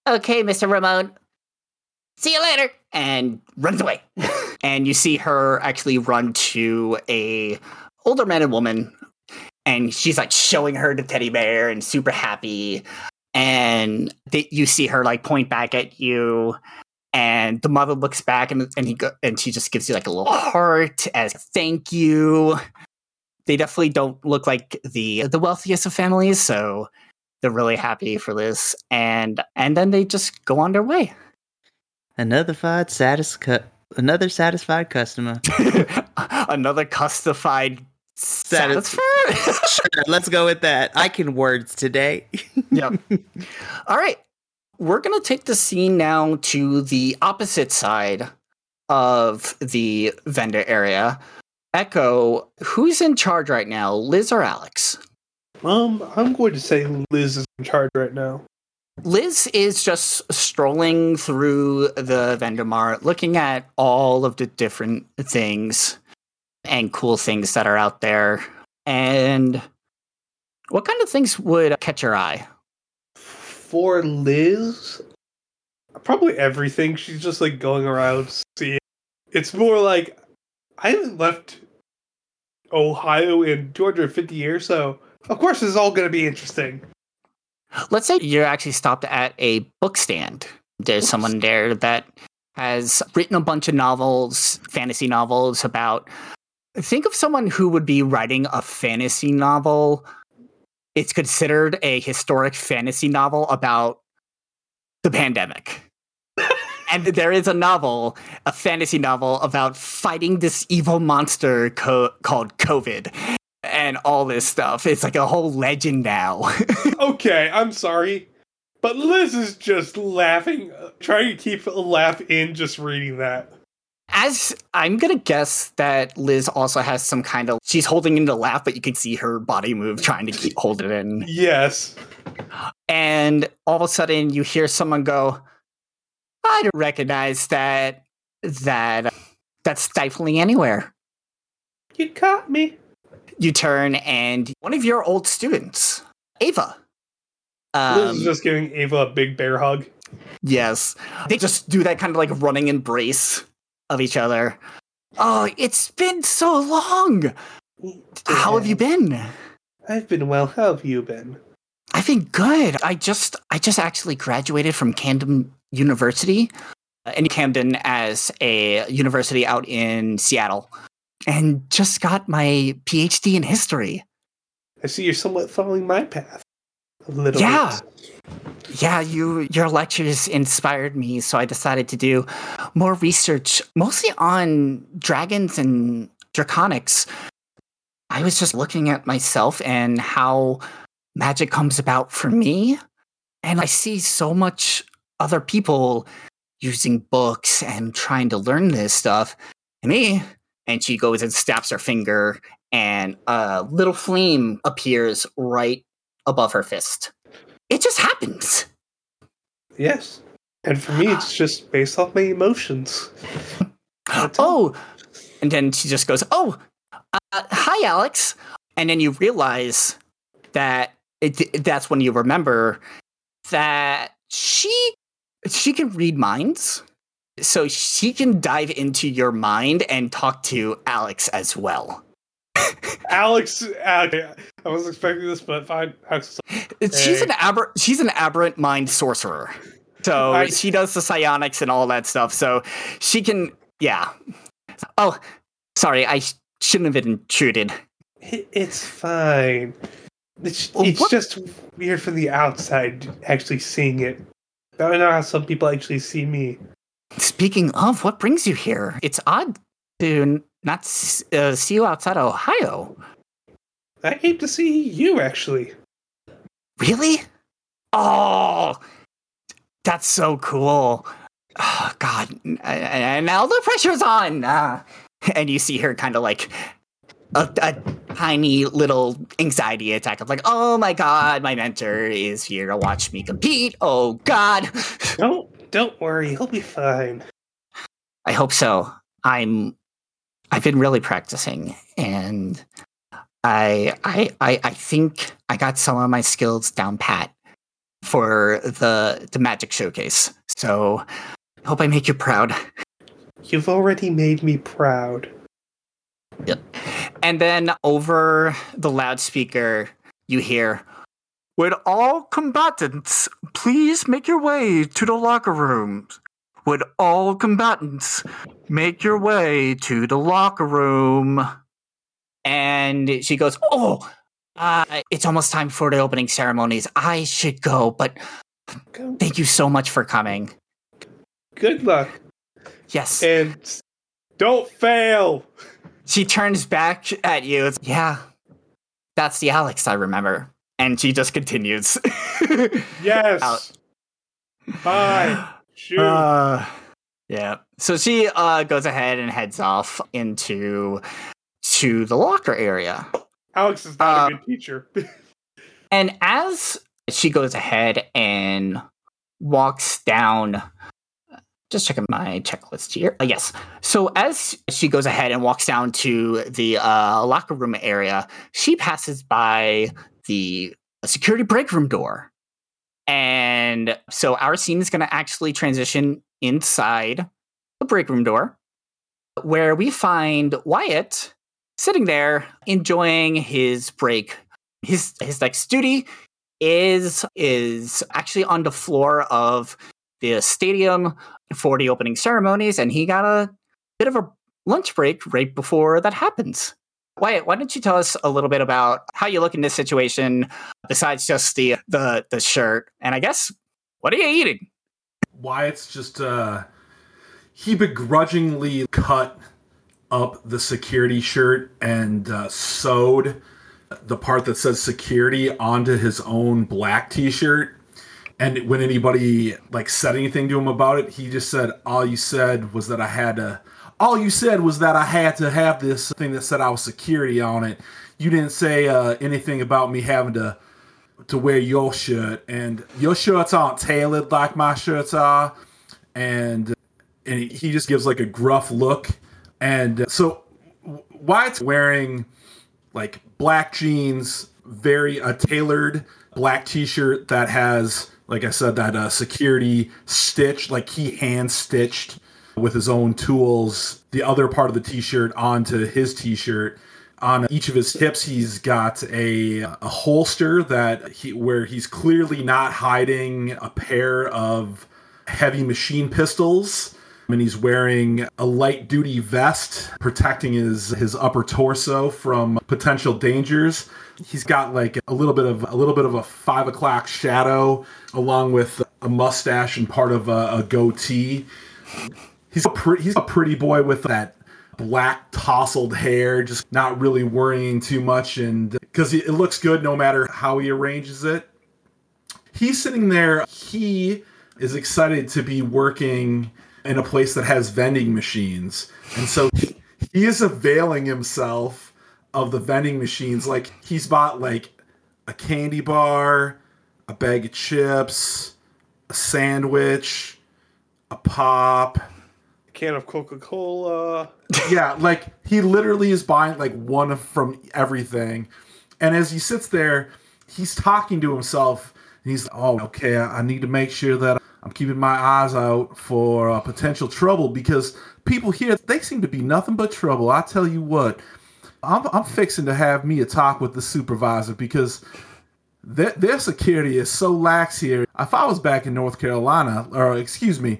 okay, Mister Ramone. See you later, and runs away. and you see her actually run to a older man and woman, and she's like showing her the teddy bear and super happy. And they, you see her like point back at you, and the mother looks back and and he go, and she just gives you like a little heart as thank you they definitely don't look like the the wealthiest of families, so they're really happy for this. And and then they just go on their way. Another fied satis- cu- another satisfied customer. Another custified Satis- satisfied. sure, let's go with that. I can words today. yep. All right. We're going to take the scene now to the opposite side of the vendor area. Echo, who's in charge right now, Liz or Alex? Um, I'm going to say Liz is in charge right now. Liz is just strolling through the vendor mart, looking at all of the different things and cool things that are out there. And what kind of things would catch your eye? For Liz, Probably everything. She's just like going around seeing. It's more like I haven't left Ohio in 250 years, so of course this is all going to be interesting. Let's say you're actually stopped at a book stand. There's someone there that has written a bunch of novels, fantasy novels about. Think of someone who would be writing a fantasy novel. It's considered a historic fantasy novel about the pandemic. and there is a novel, a fantasy novel about fighting this evil monster co- called COVID and all this stuff. It's like a whole legend now. okay, I'm sorry. But Liz is just laughing, uh, trying to keep a laugh in just reading that. As I'm gonna guess that Liz also has some kind of she's holding in the laugh, but you can see her body move trying to keep hold it in. Yes. And all of a sudden you hear someone go, I don't recognize that that that's stifling anywhere. You caught me. You turn and one of your old students, Ava. Liz Um, is just giving Ava a big bear hug. Yes. They just do that kind of like running embrace of each other. Oh, it's been so long. How have you been? I've been well. How have you been? I've been good. I just I just actually graduated from Camden University uh, in Camden as a university out in Seattle and just got my PhD in history. I see you're somewhat following my path. A little Yeah. bit. Yeah, you your lectures inspired me, so I decided to do more research, mostly on dragons and draconics. I was just looking at myself and how magic comes about for me, and I see so much other people using books and trying to learn this stuff. And me, and she goes and snaps her finger, and a little flame appears right above her fist. It just happens. Yes. And for me, it's just based off my emotions. Oh, and then she just goes, "Oh, uh, hi, Alex," and then you realize that it, that's when you remember that she she can read minds, so she can dive into your mind and talk to Alex as well. Alex, I was expecting this, but fine. Alex, She's Hey. an aber- she's an aberrant mind sorcerer. So I- she does the psionics and all that stuff. So she can, yeah. Oh, sorry, I sh- shouldn't have intruded. it's fine. It's, Well, it's just weird from the outside actually seeing it. I don't know how some people actually see me. Speaking of, what brings you here? It's odd to not uh, see you outside of Ohio. I came to see you, actually. Really? Oh, that's so cool. Oh, God, and now the pressure's on. Uh, and you see her kind of like a, a tiny little anxiety attack of like, oh my God, my mentor is here to watch me compete. Oh God. Don't don't worry, he'll be fine. I hope so. I'm I've been really practicing and I I I, I think I got some of my skills down pat for the the magic showcase. So I hope I make you proud. You've already made me proud. And then over the loudspeaker you hear Would all combatants please make your way to the locker rooms? Would all combatants make your way to the locker room? And she goes, Oh, uh, it's almost time for the opening ceremonies. I should go, but thank you so much for coming. Good luck. Yes. And don't fail. She turns back at you. It's, yeah, that's the Alex I remember. And she just continues. Yes. Out. Bye. Shoot. Uh, yeah. So she uh, goes ahead and heads off into to the locker area. Alex is not uh, a good teacher. And as she goes ahead and walks down, just checking my checklist here. Uh, yes. So as she goes ahead and walks down to the uh, locker room area, she passes by the security break room door. And so our scene is going to actually transition inside the break room door, where we find Wyatt sitting there enjoying his break. His his next duty is is actually on the floor of the stadium for the opening ceremonies, and he got a bit of a lunch break right before that happens. Wyatt, why don't you tell us a little bit about how you look in this situation besides just the the the shirt? And I guess what are you eating? Wyatt's just uh he begrudgingly cut up the security shirt and uh, sewed the part that says security onto his own black t-shirt and when anybody like said anything to him about it he just said all you said was that i had to all you said was that i had to have this thing that said i was security on it. You didn't say uh, anything about me having to to wear your shirt. And your shirts aren't tailored like my shirts are. And and he just gives like a gruff look. And uh, so wyatt's wearing like black jeans very a tailored black t-shirt that has like i said that uh, security stitch like he hand stitched with his own tools the other part of the t-shirt onto his t-shirt. On each of his hips he's got a, a holster that he where he's clearly not hiding a pair of heavy machine pistols. And he's wearing a light duty vest protecting his his upper torso from potential dangers he's got like a little bit of a little bit of a five o'clock shadow along with a mustache and part of a, a goatee he's a pre- he's a pretty boy with that black tousled hair, just not really worrying too much, and because it looks good no matter how he arranges it. He's sitting there. He is excited to be working in a place that has vending machines, and so he, he is availing himself of the vending machines. Like he's bought like a candy bar, a bag of chips, a sandwich, a pop a can of Coca Cola. yeah, like he literally is buying like one from everything. And as he sits there, he's talking to himself. And he's, oh, okay, I need to make sure that I'm keeping my eyes out for uh, potential trouble because people here, they seem to be nothing but trouble. I tell you what, I'm, I'm fixing to have me a talk with the supervisor because their, their security is so lax here. If I was back in North Carolina, or excuse me,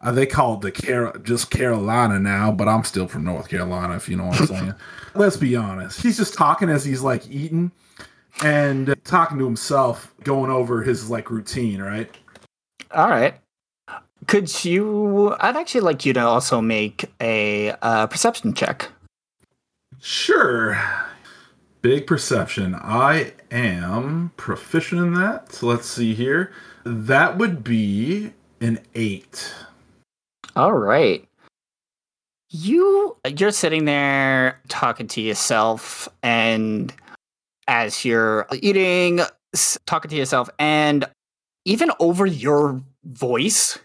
uh, they call it the Car- just Carolina now, but I'm still from North Carolina, if you know what I'm saying. Let's be honest. He's just talking as he's like eating and uh, talking to himself, going over his like routine, right? All right. Could you? I'd actually like you to also make a uh, perception check. Sure. Big perception. I am proficient in that. So let's see here. That would be an eight. All right. You you're sitting there talking to yourself and as you're eating talking to yourself and even over your voice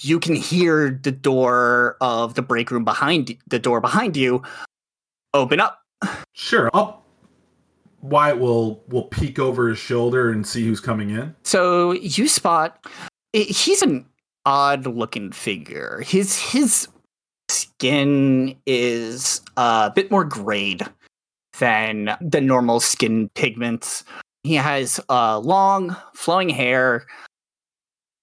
you can hear the door of the break room behind the door behind you open up. Sure. I'll Wyatt will will peek over his shoulder and see who's coming in. So you spot he's an odd looking figure. His his skin is a bit more grayed than the normal skin pigments. He has uh, long, flowing hair.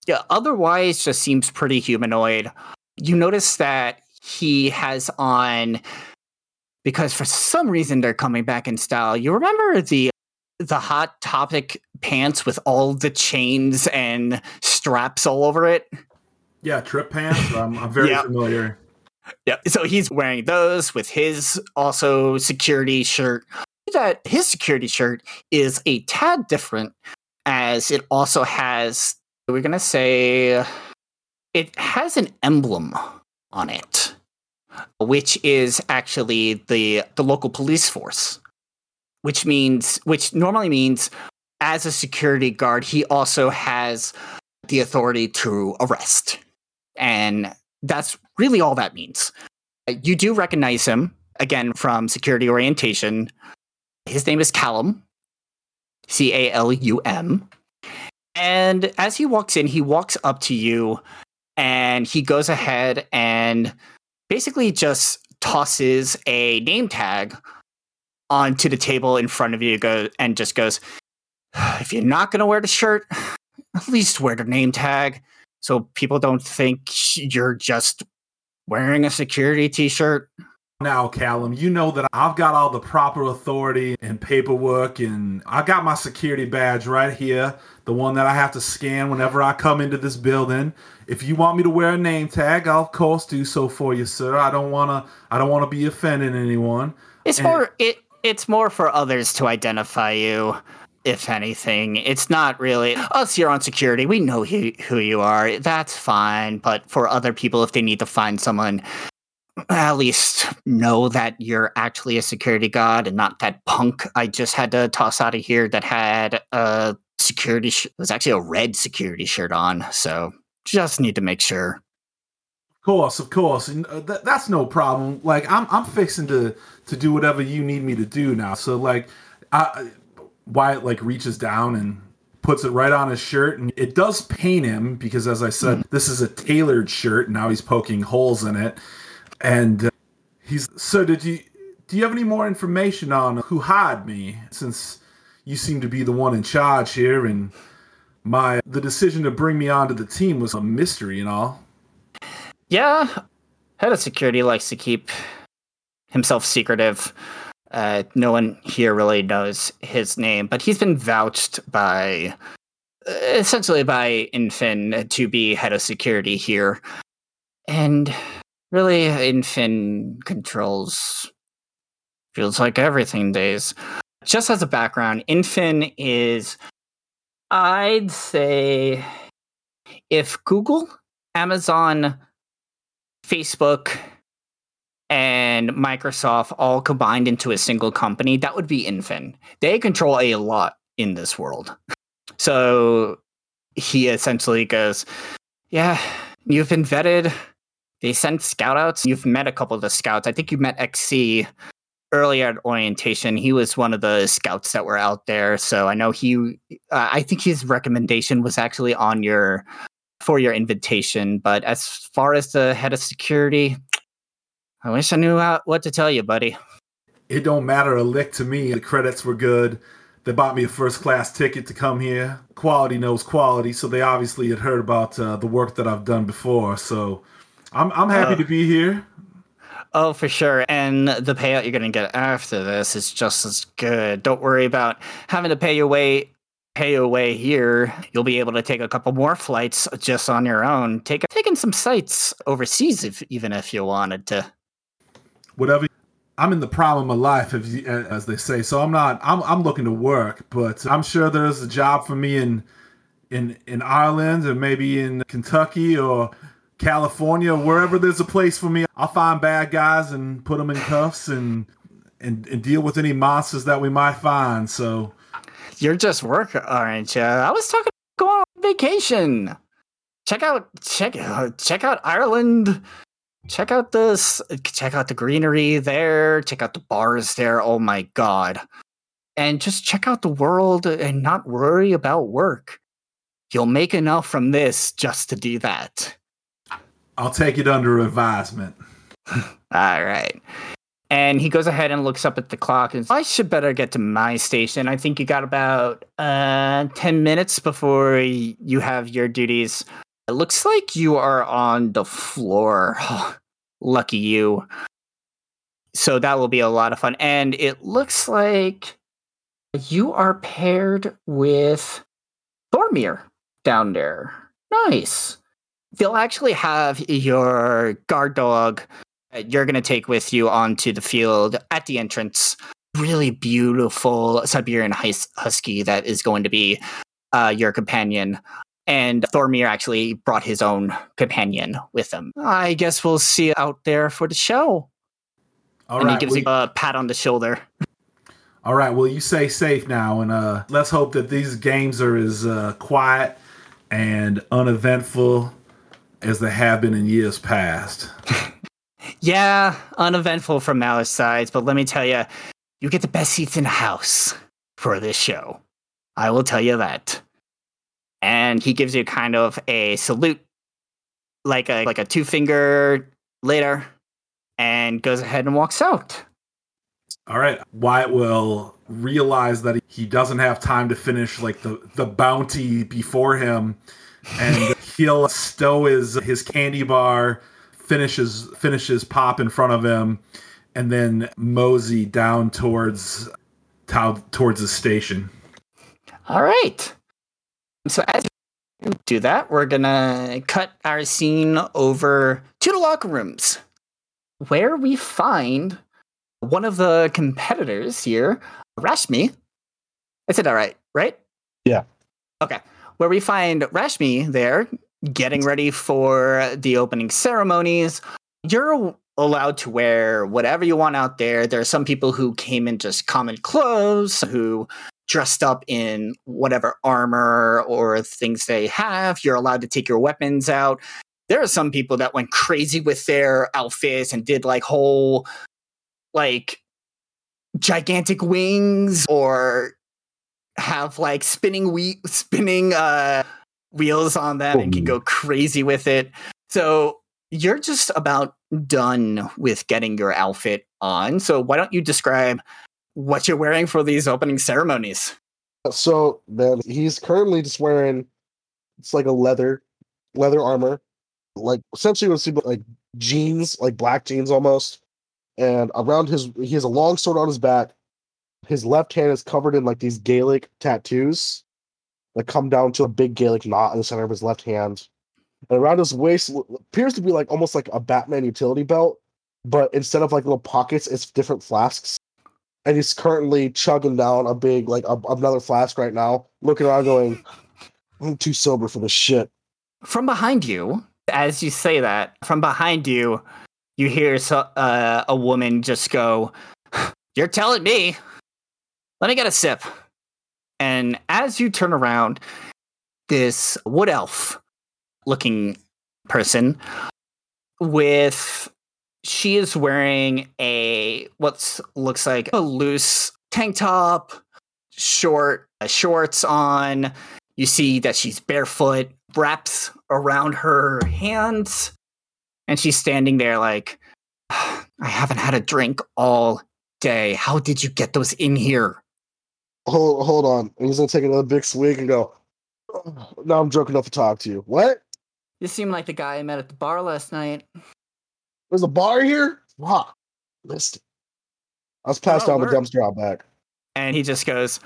Yeah, otherwise, just seems pretty humanoid. You notice that he has on because for some reason they're coming back in style. You remember the the hot topic pants with all the chains and straps all over it? Yeah, trip pants. I'm, I'm very yep. familiar. Yeah, so he's wearing those with his also security shirt. That his security shirt is a tad different, as it also has. We're gonna say it has an emblem on it, which is actually the the local police force, which means which normally means as a security guard, he also has the authority to arrest. And that's really all that means. You do recognize him, again, from security orientation. His name is Calum, C A L U M. And as he walks in, he walks up to you and he goes ahead and basically just tosses a name tag onto the table in front of you go and just goes if you're not going to wear the shirt at least wear the name tag so people don't think you're just wearing a security t-shirt Now, Calum, you know that I've got all the proper authority and paperwork, and I got my security badge right here, the one that I have to scan whenever I come into this building. If you want me to wear a name tag, I'll of course do so for you, sir. I don't wanna I don't wanna be offending anyone. It's And- more it it's more for others to identify you, if anything. It's not really us here on security. We know who, who you are. That's fine. But for other people, if they need to find someone, at least know that you're actually a security guard and not that punk I just had to toss out of here that had a security. Sh- it was actually a red security shirt on. So just need to make sure. Of course, of course, and uh, th- that's no problem. Like I'm, I'm fixing to to do whatever you need me to do now. So like, I, Wyatt like reaches down and puts it right on his shirt, and it does pain him because, as I said, this is a tailored shirt. And now he's poking holes in it, and uh, he's. So did you? Do you have any more information on who hired me? Since you seem to be the one in charge here, and my the decision to bring me onto the team was a mystery and all. Yeah, head of security likes to keep himself secretive. Uh, no one here really knows his name, but he's been vouched by, uh, essentially by Infin to be head of security here. And really, Infin controls, feels like everything days. Just as a background, Infin is, I'd say, if Google, Amazon, Facebook and Microsoft all combined into a single company, that would be Infin. They control a lot in this world. So he essentially goes, Yeah, you've been vetted. They sent scout outs. You've met a couple of the scouts. I think you met XC earlier at orientation. He was one of the scouts that were out there. So I know he, uh, I think his recommendation was actually on your for your invitation. But as far as the head of security, I wish I knew how, what to tell you, buddy. It don't matter a lick to me. The credits were good. They bought me a first class ticket to come here. Quality knows quality, so they obviously had heard about uh, the work that I've done before. So I'm I'm happy Uh. to be here. Oh, for sure. And the payout you're going to get after this is just as good. Don't worry about having to pay your way pay your way here. You'll be able to take a couple more flights just on your own. Take taking some sights overseas if even if you wanted to. Whatever. I'm in the prime of life, if you, as they say. So I'm not. I'm I'm looking to work, but I'm sure there's a job for me in in in Ireland or maybe in Kentucky or California, wherever there's a place for me. I'll find bad guys and put them in cuffs and and, and deal with any monsters that we might find. So You're just work, aren't you? I was talking about going on vacation. Check out check check out Ireland. Check out this check out the greenery there. Check out the bars there. Oh my god. And just check out the world and not worry about work. You'll make enough from this just to do that. I'll take it under advisement. All right. And he goes ahead and looks up at the clock and says, I should better get to my station. I think you got about uh, 10 minutes before you have your duties. It looks like you are on the floor. Lucky you. So that will be a lot of fun. And it looks like you are paired with Thorgmir down there. Nice. They'll actually have your guard dog that you're going to take with you onto the field at the entrance. Really beautiful Siberian hus- husky that is going to be uh, your companion. And Thorgmir actually brought his own companion with him. I guess we'll see you out there for the show. All and right. he gives you a pat on the shoulder. All right. Well, you stay safe now, and uh, let's hope that these games are as uh, quiet and uneventful as they have been in years past. Yeah, uneventful from our sides, but let me tell you, you get the best seats in the house for this show. I will tell you that. and he gives you kind of a salute, like a like a two finger later, and goes ahead and walks out. All right. Wyatt will realize that he doesn't have time to finish like the, the bounty before him, and he'll stow his his candy bar, finishes finishes pop in front of him, and then mosey down towards towards the station. All right. So as we do that, we're gonna cut our scene over to the locker rooms, where we find one of the competitors here, Rashmi. I said that right, right? Yeah. Okay. Where we find Rashmi there getting ready for the opening ceremonies. You're allowed to wear whatever you want out there. There are some people who came in just common clothes, who dressed up in whatever armor or things they have. You're allowed to take your weapons out. There are some people that went crazy with their outfits and did like whole like gigantic wings or have like spinning we spinning uh wheels on them and can go crazy with it. So you're just about done with getting your outfit on. So why don't you describe what you're wearing for these opening ceremonies? So then he's currently just wearing it's like a leather leather armor, like essentially see like jeans, like black jeans almost. And around his he has a long sword on his back. His left hand is covered in like these Gaelic tattoos that come down to a big Gaelic knot in the center of his left hand. And around his waist appears to be like almost like a Batman utility belt, but instead of like little pockets, it's different flasks. And he's currently chugging down a big like a, another flask right now, looking around, going, "I'm too sober for this shit." From behind you, as you say that, from behind you, you hear so, uh, a woman just go, "You're telling me." Let me get a sip. And as you turn around, this wood elf looking person with she is wearing a what looks like a loose tank top, short uh, shorts on. You see that she's barefoot, wraps around her hands, and she's standing there like, I haven't had a drink all day. How did you get those in here? Hold hold on. And he's gonna take another big swig and go. "Oh, now I'm drunk enough to talk to you. What? You seem like the guy I met at the bar last night. There's a bar here? Fuck. Missed it. I was passed Oh, down the dumpster out back. And he just goes,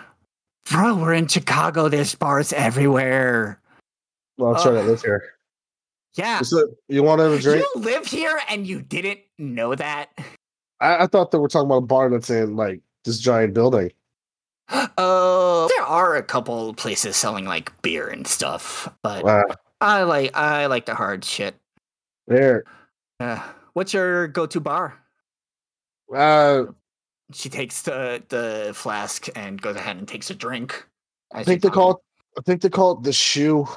Bro, we're in Chicago. There's bars everywhere. Well, I'm trying to Ugh. live here. Yeah. So, you want to have a drink? You live here and you didn't know that? I, I thought that we're talking about a bar that's in like this giant building. Oh, there are a couple places selling like beer and stuff, but Uh, I like I like the hard shit. there. Uh, what's your go-to bar? Uh, She takes the the flask and goes ahead and takes a drink. I think they call it. I think they call it the shoe.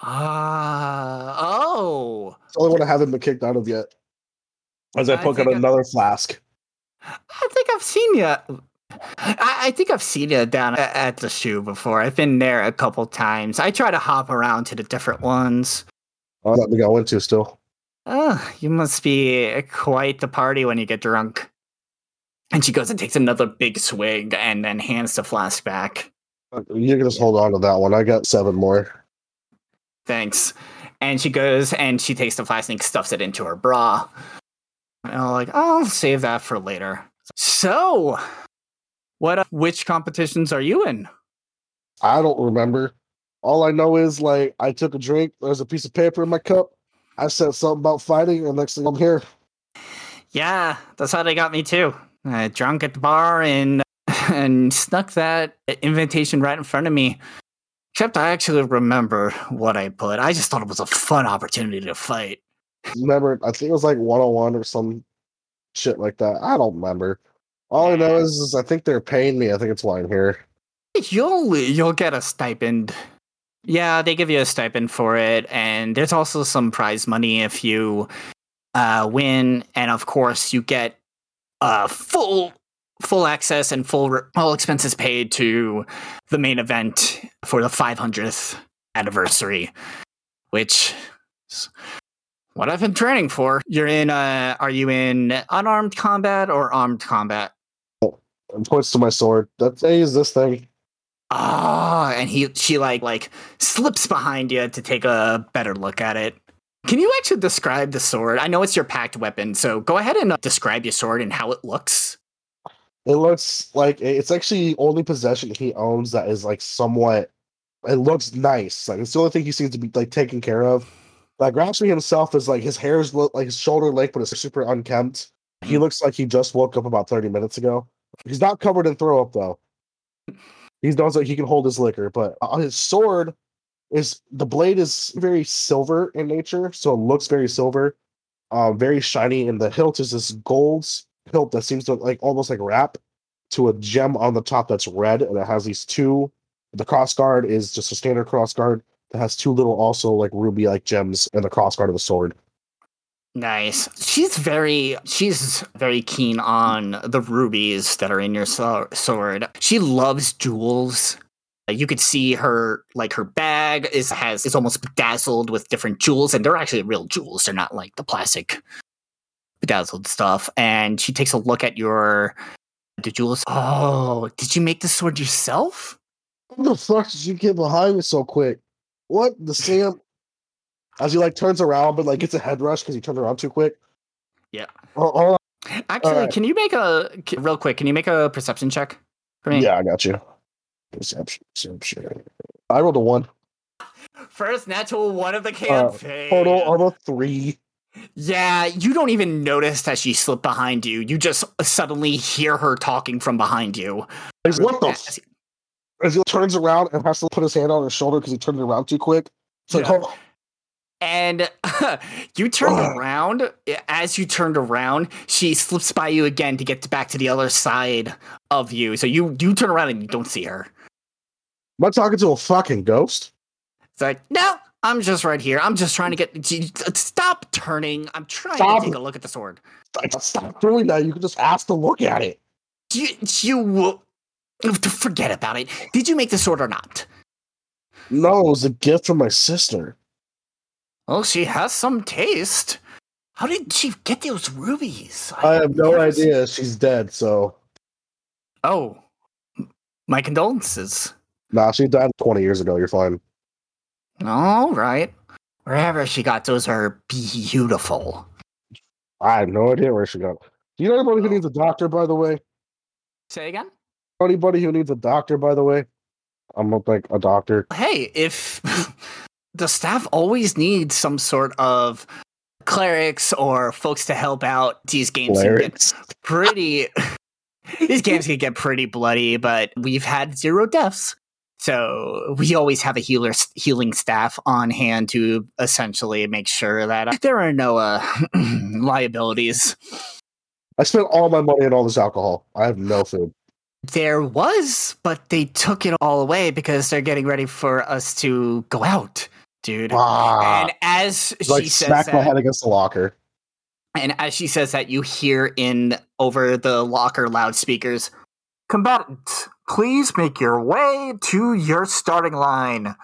Ah, oh. It's the only one I haven't been kicked out of yet. As I I poke out think I- another flask. I think I've seen you. I, I think I've seen it down at the shoe before. I've been there a couple times. I try to hop around to the different ones. Oh, let me go into still. Oh, you must be quite the party when you get drunk. And she goes and takes another big swig and then hands the flask back. Uh, You can just hold on to that one. I got seven more. Thanks. And she goes and she takes the flask and stuffs it into her bra. And I'm like, oh, I'll save that for later. So, what? uh, Which competitions are you in? I don't remember. All I know is like I took a drink. There's a piece of paper in my cup. I said something about fighting, and next thing I'm here. Yeah, that's how they got me too. Uh, drunk at the bar and and snuck that invitation right in front of me. Except I actually remember what I put. I just thought it was a fun opportunity to fight. Remember, I think it was like 101 or some shit like that. I don't remember. All I know is, is I think they're paying me. I think it's I'm here. You'll you'll get a stipend. Yeah, they give you a stipend for it, and there's also some prize money if you uh, win, and of course you get uh, full full access and full re- all expenses paid to the main event for the 500th anniversary, which what I've been training for. You're in. Uh, are you in unarmed combat or armed combat? And points to my sword. That's hey, is this thing. Ah, and he she like like slips behind you to take a better look at it. Can you actually describe the sword? I know it's your packed weapon, so go ahead and uh, describe your sword and how it looks. It looks like it's actually the only possession he owns that is like somewhat. It looks nice. Like it's the only thing he seems to be like taken care of. Like Rhapsody himself is like his hair's look like his shoulder length, but it's super unkempt. He looks like he just woke up about thirty minutes ago. He's not covered in throw up though. He's that he can hold his liquor, but on his sword is the blade is very silver in nature, so it looks very silver, um, very shiny, and the hilt is this gold hilt that seems to like almost like wrap to a gem on the top that's red, and it has these two. The cross guard is just a standard cross guard that has two little also like ruby like gems in the cross guard of the sword. Nice. She's very she's very keen on the rubies that are in your so- sword. She loves jewels. You could see her like her bag is has is almost bedazzled with different jewels, and they're actually real jewels. They're not like the plastic bedazzled stuff. And she takes a look at your the jewels. Oh, did you make the sword yourself? What the fuck did you get behind me so quick? What the Sam? As he like turns around, but like gets a head rush because he turned around too quick. Yeah. Oh, hold. Actually, Alright. can you make a real quick? Can you make a perception check for me? Yeah, I got you. Perception, perception. I rolled a one. First natural one of the Uh, campaign. total of a three. Yeah, you don't even notice that she slipped behind you. You just suddenly hear her talking from behind you. Like, what the? As- F- as he turns around and has to put his hand on his shoulder because he turned around too quick. It's like, Yeah. hold on. And you turned around. Eh, as you turned around, she slips by you again to get back to the other side of you. So you you turn around and you don't see her. Am I talking to a fucking ghost? It's like, no, I'm just right here. I'm just trying to get. Stop turning. I'm trying Stop. to take a look at the sword. Stop doing that. You can just ask to look at it. You, you forget about it. Did you make the sword or not? No, it was a gift from my sister. Well, she has some taste. How did she get those rubies? I have no never idea. She's dead, so. Oh, my condolences. Nah, she died 20 years ago. You're fine. All right. Wherever she got those are beautiful. I have no idea where she got. Do you know anybody who oh. needs a doctor, by the way? Say again? Anybody who needs a doctor, by the way? I'm like a doctor. Hey, if the staff always needs some sort of clerics or folks to help out, these games can get pretty. these games can get pretty bloody, but we've had zero deaths. So we always have a healer healing staff on hand to essentially make sure that there are no uh, liabilities. I spent all my money on all this alcohol. I have no food. There was, but they took it all away because they're getting ready for us to go out, dude. Ah, and as like she says smack my that, head against the locker. and as she says that, you hear in over the locker loudspeakers, "Combatants, please make your way to your starting line."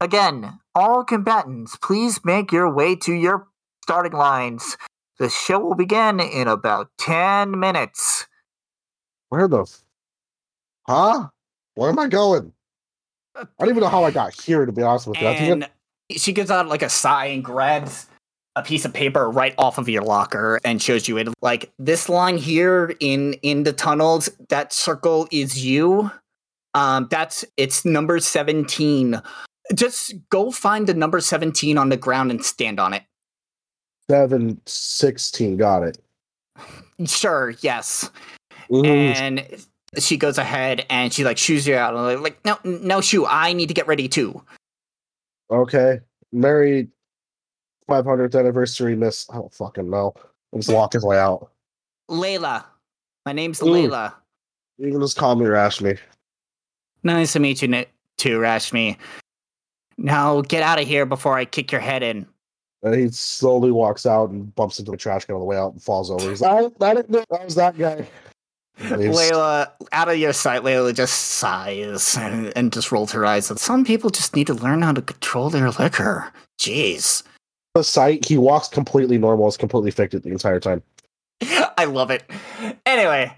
Again, all combatants, please make your way to your starting lines. The show will begin in about ten minutes. Where the? F- huh? Where am I going? I don't even know how I got here. To be honest with you, I think and she gives out like a sigh and grabs a piece of paper right off of your locker and shows you it. Like this line here in in the tunnels that circle is you. Um that's it's number 17 just go find the number 17 on the ground and stand on it. Seven sixteen. Got it. sure yes. Ooh, and she goes ahead and she like shoos you out. And like no no shoe. I need to get ready too okay. Merry 500th anniversary, Miss. I don't fucking know. I'm just walk his way out. layla my name's Ooh. layla You can just call me Rashmi. Nice to meet you, too, Rashmi. Now get out of here before I kick your head in. And he slowly walks out and bumps into the trash can on the way out and falls over. He's like, I, I didn't know that was that guy. Layla, out of your sight, Layla just sighs and, and just rolls her eyes. Some people just need to learn how to control their liquor. Jeez. The sight, he walks completely normal, is completely it the entire time. I love it. Anyway,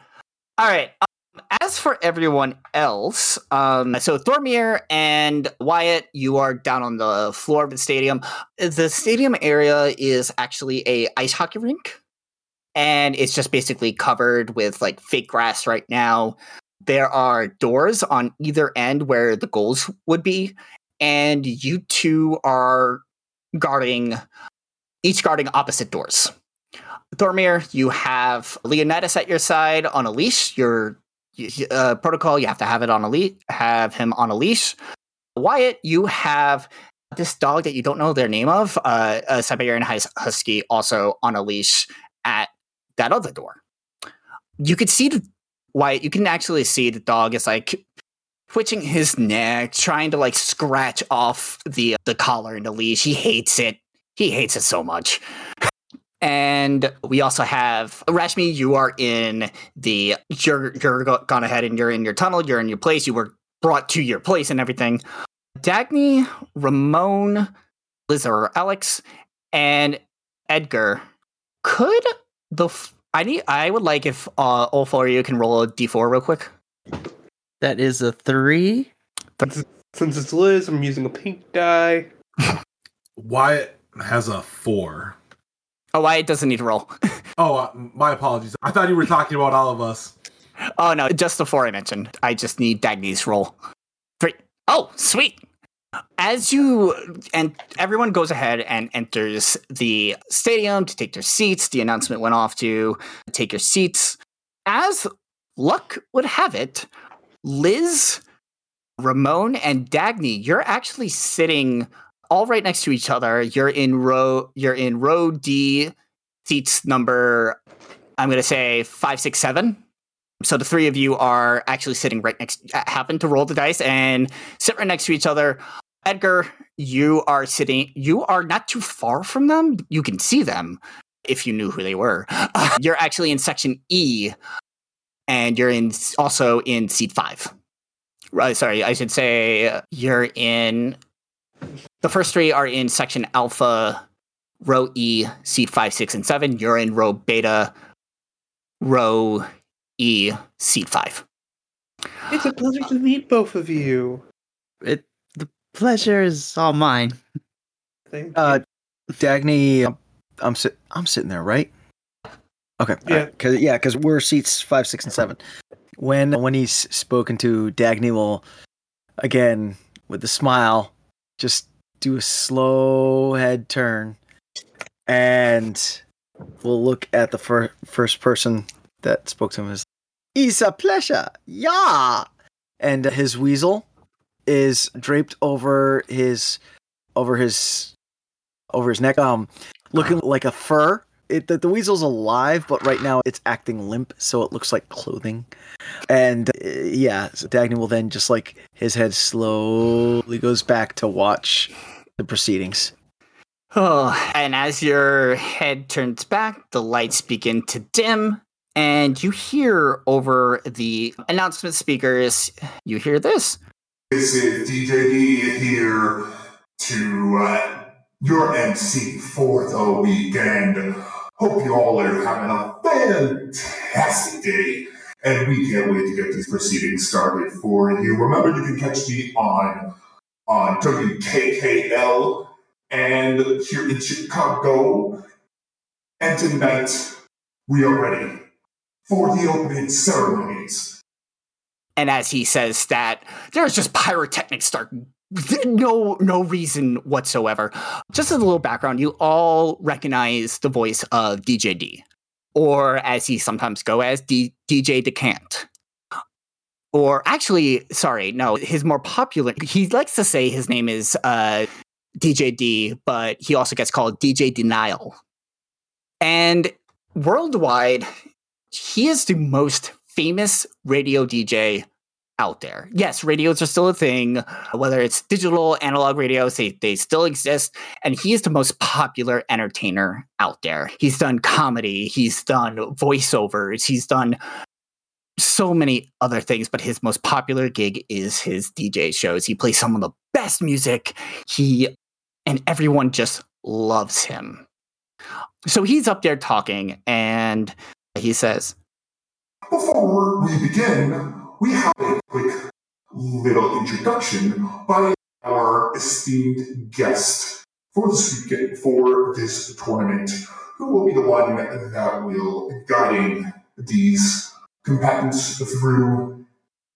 all right. Um, as for everyone else, um, so Thorgmir and Wyatt, you are down on the floor of the stadium. The stadium area is actually a ice hockey rink, and it's just basically covered with like fake grass right now. There are doors on either end where the goals would be, and you two are guarding, each guarding opposite doors. Thorgmir, you have Leonidas at your side on a leash. Your uh, protocol, you have to have it on a leash. Have him on a leash. Wyatt, you have this dog that you don't know their name of, uh, a Siberian Hus- Husky, also on a leash at that other door. You could see the Wyatt. You can actually see the dog is like twitching his neck, trying to like scratch off the uh, the collar and the leash. He hates it. He hates it so much. And we also have Rashmi. You are in the you're you're gone ahead and you're in your tunnel. You're in your place. You were brought to your place and everything. Dagney, Ramone, Liz or Alex, and Edgar. Could the f- I need I would like if uh, all four of you can roll a d4 real quick. That is a three. Since it's Liz, I'm using a pink die. Wyatt has a four. Oh, why it doesn't need to roll. Oh, uh, my apologies. I thought you were talking about all of us. oh no, just the four I mentioned. I just need Dagney's roll. Three. Oh, sweet. As you and everyone goes ahead and enters the stadium to take their seats, the announcement went off to take your seats. As luck would have it, Liz, Ramone, and Dagney, you're actually sitting all right next to each other. You're in row you're in row D, seats number I'm gonna say five, six, seven. So the three of you are actually sitting right next happen to roll the dice and sit right next to each other. Edgar, you are sitting you are not too far from them. You can see them if you knew who they were. you're actually in section E and you're in also in seat 5. Right, sorry, I should say uh, you're in the first three are in section alpha, row E, seat five, six, and seven. You're in row beta, row E, seat five. It's a pleasure to meet both of you. It the pleasure is all mine. Thank Uh. Dagney, I'm, I'm sit, I'm sitting there, right? Okay. Yeah. Because yeah, because we're seats five, six, and seven. When when he's spoken to, Dagney will again with a smile just do a slow head turn, and we'll look at the fir- first person that spoke to him as "It's a pleasure, yeah." And his weasel is draped over his over his over his neck, um, looking like a fur. It, the, the weasel's alive, but right now it's acting limp, so it looks like clothing. And uh, yeah, so Dagney will then just like his head slowly goes back to watch the proceedings. Oh, and as your head turns back, the lights begin to dim, and you hear over the announcement speakers, you hear this. This is DJ D here to uh, your MC for the weekend. Hope you all are having a fantastic day, and we can't wait to get these proceedings started for you. Remember, you can catch me on on WKKL and here in Chicago. And tonight we are ready for the opening ceremonies. And as he says that, there's just pyrotechnics start. No, no reason whatsoever. Just as a little background, you all recognize the voice of DJ D, or as he sometimes go as D- DJ Decant. Or actually, sorry, no, his more popular. He likes to say his name is uh, DJ D, but he also gets called DJ Denial. And worldwide, he is the most famous radio DJ out there. Yes, radios are still a thing, whether it's digital, analog radios, they, they still exist. And he is the most popular entertainer out there. He's done comedy, he's done voiceovers, he's done so many other things, but his most popular gig is his DJ shows. He plays some of the best music. He and everyone just loves him. So he's up there talking and he says, Before we begin, we have a quick little introduction by our esteemed guest for this weekend, for this tournament, who will be the one that will guiding these combatants through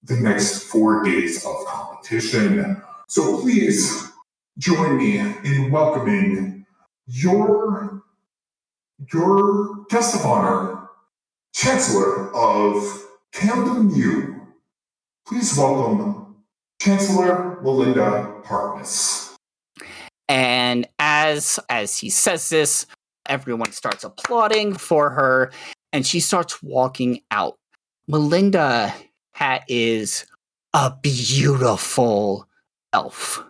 the next four days of competition. So please join me in welcoming your your guest of honor, Chancellor of Camden U. Please welcome Chancellor Melinda Harkness. and as as he says this, everyone starts applauding for her, and she starts walking out. Melinda ha- is a beautiful elf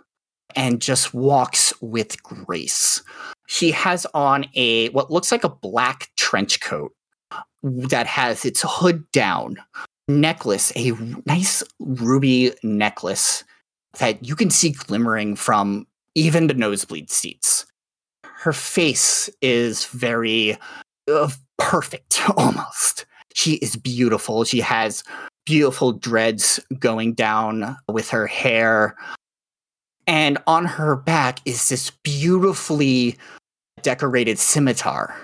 and just walks with grace. She has on a what looks like a black trench coat that has its hood down, necklace, a nice ruby necklace that you can see glimmering from even the nosebleed seats. Her face is very uh, perfect, almost. She is beautiful. She has beautiful dreads going down with her hair. And on her back is this beautifully decorated scimitar,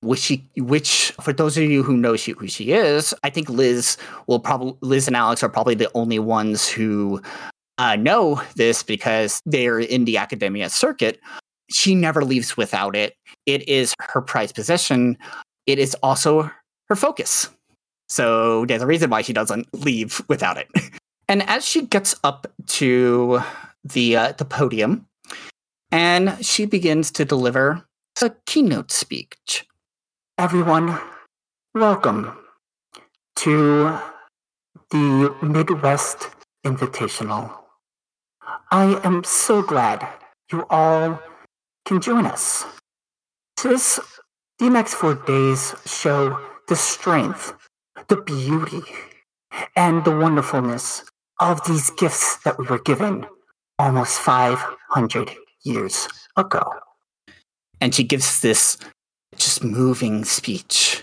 which she, which for those of you who know she, who she is, I think Liz will probably Liz and Alex are probably the only ones who uh, know this because they're in the academia circuit. She never leaves without it. It is her prized possession. It is also her focus. So there's a reason why she doesn't leave without it. And as she gets up to the uh, the podium, and she begins to deliver a keynote speech. Everyone, welcome to the Midwest Invitational. I am so glad you all can join us. This, the next four days show the strength, the beauty, and the wonderfulness of these gifts that we were given almost 500 years ago. And she gives this just moving speech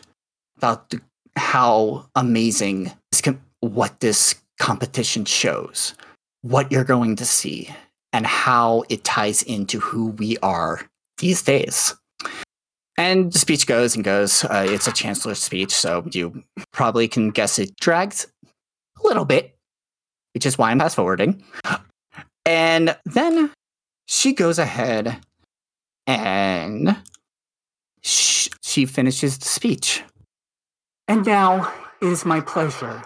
about the, how amazing this com- what this competition shows, what you're going to see, and how it ties into who we are these days. And the speech goes and goes. Uh, it's a chancellor's speech, so you probably can guess it drags a little bit, which is why I'm fast forwarding. And then she goes ahead and sh- she finishes the speech. And now it is my pleasure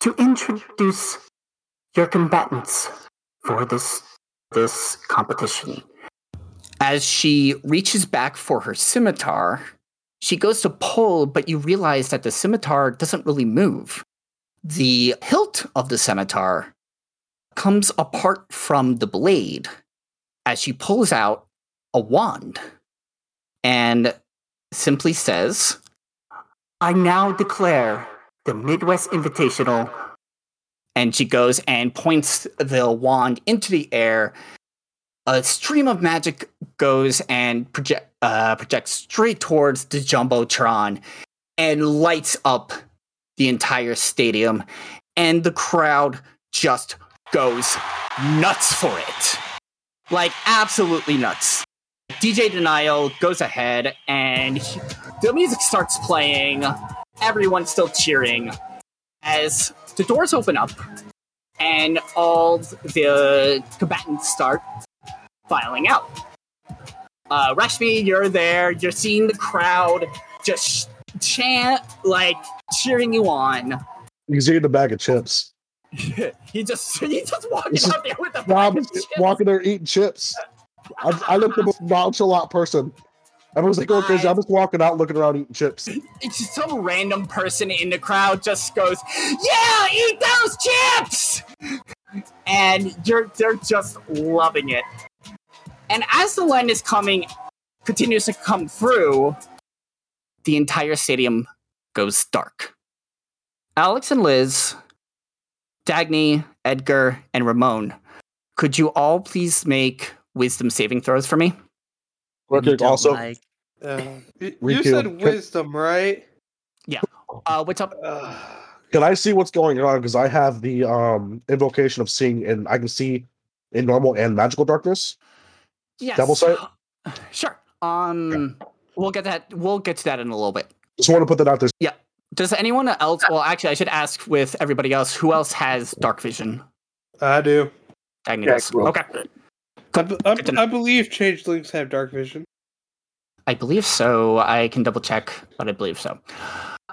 to introduce your combatants for this this competition. As she reaches back for her scimitar, she goes to pull, but you realize that the scimitar doesn't really move. The hilt of the scimitar comes apart from the blade as she pulls out a wand and simply says, I now declare the Midwest Invitational. And she goes and points the wand into the air. A stream of magic goes and project, uh, projects straight towards the Jumbotron and lights up the entire stadium. And the crowd just goes nuts for it. Like, absolutely nuts. DJ Denial goes ahead and he- the music starts playing. Everyone's still cheering as the doors open up and all the combatants start filing out. Uh, Rashmi, you're there. You're seeing the crowd just chant, like cheering you on. He's eating a bag of chips. he just he's just walking out there with Rob bag of chips. walking there eating chips. I, I look the most nonchalant person. Everyone's like, oh, crazy. I'm just walking out looking around eating chips. it's just some random person in the crowd just goes, "Yeah, eat those chips!" And you're they're just loving it. And as the line is coming, continues to come through, the entire stadium goes dark. Alex and Liz, Dagney, Edgar, and Ramone, could you all please make wisdom saving throws for me? Okay, also, like- Uh, you, you said wisdom, right? Yeah. Uh, what's up? Uh, can I see what's going on? Because I have the um invocation of seeing, and I can see in normal and magical darkness. Yes. Double sight? Sure. Um, we'll get that. We'll get to that in a little bit. Just want to put that out there. Yeah. Does anyone else? Well, actually, I should ask with everybody else. Who else has dark vision? I do. Dagney Yeah, does. cool. Okay. I, be- I, Good. I believe changelings have dark vision. I believe so. I can double check, but I believe so.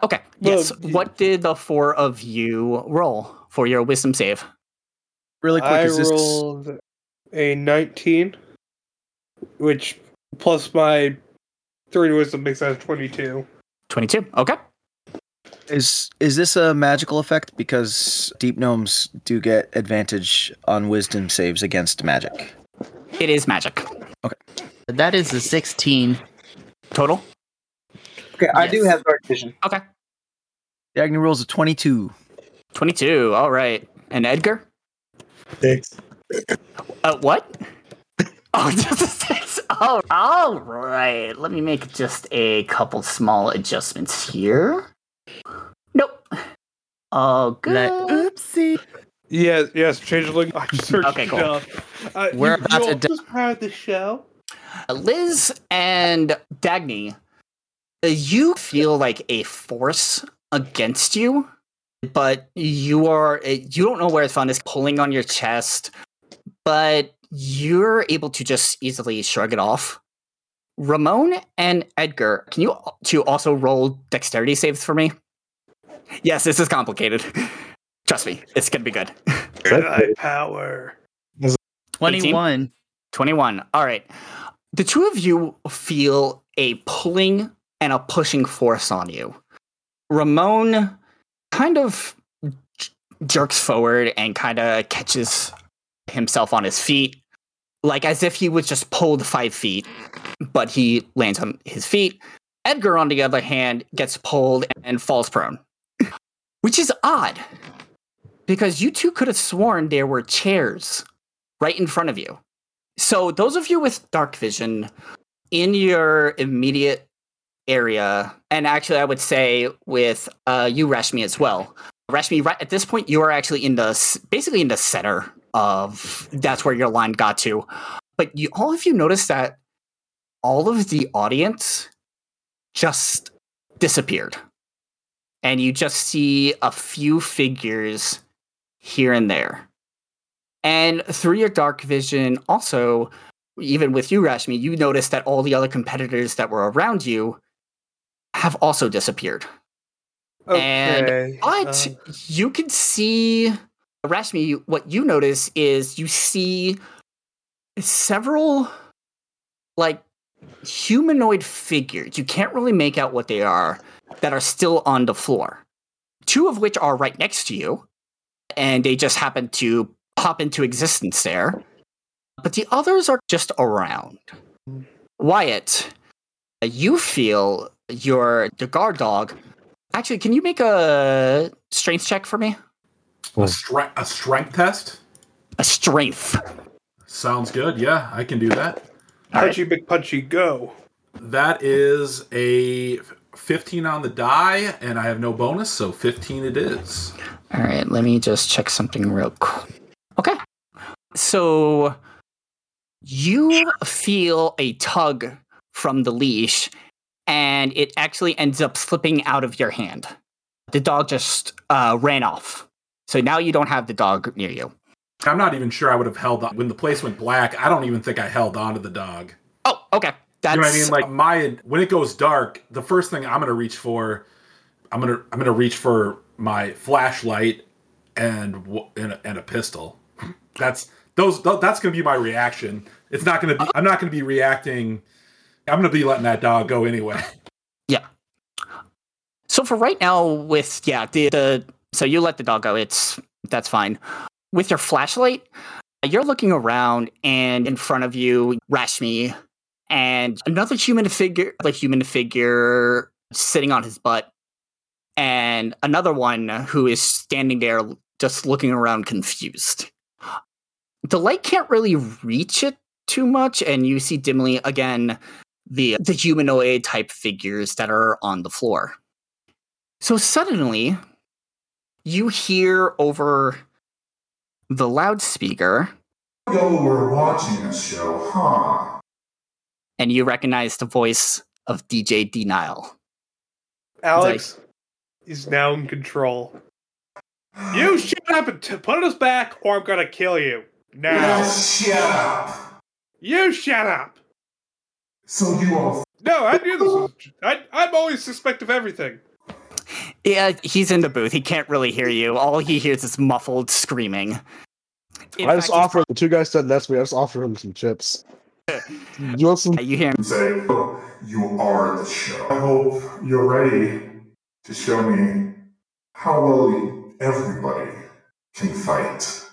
Okay. Yes. Well, what did the four of you roll for your wisdom save? Really quick, I is this rolled a 19, which plus my three wisdom makes that a 22. Twenty-two. Okay. is is this a magical effect? Because deep gnomes do get advantage on wisdom saves against magic. It is magic Okay. That is a 16. total. Okay, I do have dark vision. Okay. Dagney rolls a 22. Twenty-two. All right. And Edgar. Six. Uh, what? Oh, just a six. Oh, all right. Let me make just a couple small adjustments here. Nope. Oh, good. Like, oopsie. Yes, yes, changeling. I searched Okay, it cool. up. Uh, We're you, about you to all do- just part of the show. Liz and Dagney, uh, you feel like a force against you, but you are uh, you don't know where it's from. It's pulling on your chest, but you're able to just easily shrug it off. Ramone and Edgar, can you two also roll dexterity saves for me? Yes, this is complicated. Trust me, it's gonna be good. High power. 21. 21. All right. The two of you feel a pulling and a pushing force on you. Ramone kind of j- jerks forward and kind of catches himself on his feet, like as if he was just pulled five feet, but he lands on his feet. Edgar, on the other hand, gets pulled and falls prone, which is odd because you two could have sworn there were chairs right in front of you. So, those of you with dark vision in your immediate area, and actually, I would say with uh, you, Rashmi, as well. Rashmi, right at this point, you are actually in the basically in the center of that's where your line got to. But you, all of you noticed that all of the audience just disappeared, and you just see a few figures here and there. And through your dark vision, also, even with you, Rashmi, you notice that all the other competitors that were around you have also disappeared. And- Okay. But uh, you can see, Rashmi, what you notice is you see several, like, humanoid figures. You can't really make out what they are that are still on the floor. Two of which are right next to you, and they just happen to pop into existence there. But the others are just around. Wyatt, you feel your the guard dog. Actually, can you make a strength check for me? A, stre- a strength test? A strength. Sounds good. Yeah, I can do that. All right. punchy, big punchy, go. That is a 15 on the die, and I have no bonus, so 15 it is. All right, let me just check something real quick. Okay. So you feel a tug from the leash, and it actually ends up slipping out of your hand. The dog just uh, ran off. So now you don't have the dog near you. I'm not even sure I would have held on. When the place went black, I don't even think I held on to the dog. Oh, okay. That's you know what I mean? Like my when it goes dark, the first thing I'm gonna reach for, I'm gonna I'm gonna reach for my flashlight and and a, and a pistol. That's those. th- That's gonna be my reaction. It's not gonna be. I'm not gonna be reacting. I'm gonna be letting that dog go anyway. Yeah. So for right now, with yeah, the, the so you let the dog go. It's that's fine. With your flashlight, you're looking around, and in front of you, Rashmi, and another human figure, like human figure, sitting on his butt, and another one who is standing there just looking around confused. The light can't really reach it too much, and you see dimly again the the humanoid type figures that are on the floor. So suddenly, you hear over the loudspeaker, Y'all were watching a show, huh? and you recognize the voice of DJ Denial. Alex is now in control. You shut up and t- put us back, or I'm gonna kill you. Now, Now shut up. you shut up. So you all No, I knew this was. I, I'm always suspect of everything. Yeah, he's in the booth. He can't really hear you. All he hears is muffled screaming. In I just fact, offer the two guys said that's me. I just offer him some chips. You want some? he's- you hear him. say, oh, you are the show. I hope you're ready to show me how well everybody can fight.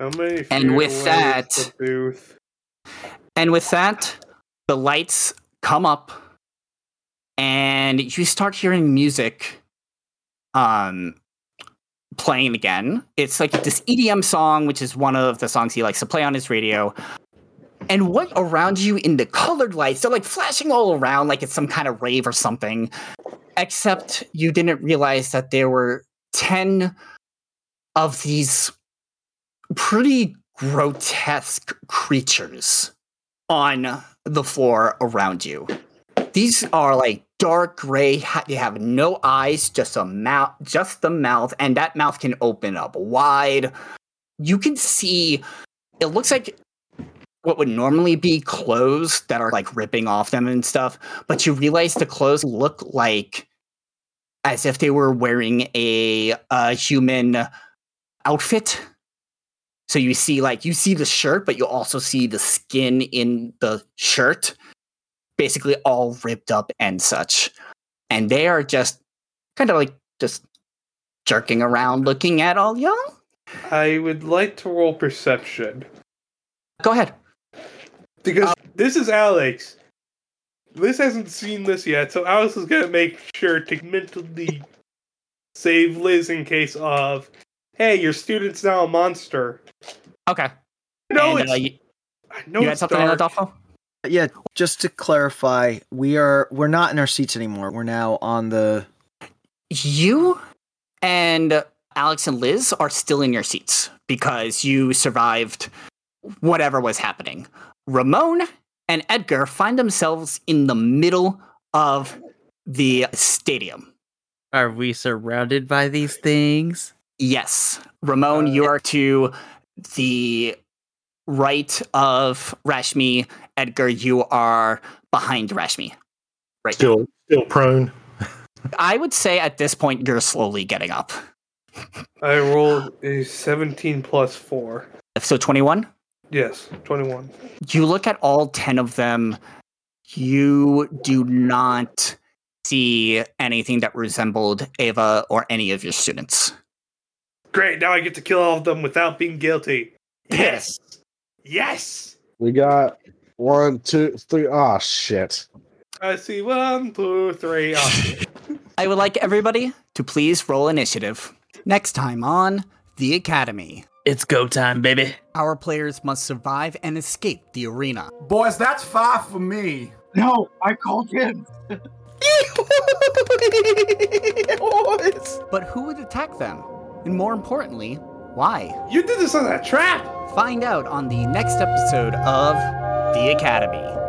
How many? And with that- the. And with that, the lights come up and you start hearing music um playing again. It's like this EDM song, which is one of the songs he likes to play on his radio. And what around you in the colored lights, they're like flashing all around like it's some kind of rave or something. Except you didn't realize that there were 10 of these pretty grotesque creatures on the floor around you. These are like dark gray. They have no eyes, just a mouth, just the mouth, and that mouth can open up wide. You can see. It looks like what would normally be clothes that are like ripping off them and stuff, but you realize the clothes look like as if they were wearing a, a human outfit. So you see like you see the shirt, but you also see the skin in the shirt, basically all ripped up and such. And they are just kind of like just jerking around looking at all y'all. I would like to roll perception Go ahead. Because this is Alex. Liz hasn't seen this yet, so Alex is gonna make sure to mentally save Liz in case of, hey, your student's now a monster. Okay. No, And, it's uh, you, I know you had it's something dark. Adolfo? Yeah, just to clarify, we are we're not in our seats anymore. We're now on the You and Alex and Liz are still in your seats because you survived whatever was happening. Ramone and Edgar find themselves in the middle of the stadium. Are we surrounded by these things? Yes. Ramone, Uh, you are to the right of Rashmi. Edgar, you are behind Rashmi. Right. Still, still prone. I would say at this point you're slowly getting up. I rolled a 17 plus 4. So 21? Yes, 21. You look at all 10 of them, you do not see anything that resembled Ava or any of your students. Great, now I get to kill all of them without being guilty. Yes! Yes! We got one, two, three. Ah, shit. I see one, two, three. Oh, shit. I would like everybody to please roll initiative. Next time on The Academy. It's go time, baby. Our players must survive and escape the arena. Boys, that's five for me. No, I called him. But who would attack them? And more importantly, why? you did this on a trap! Find out on the next episode of The Academy.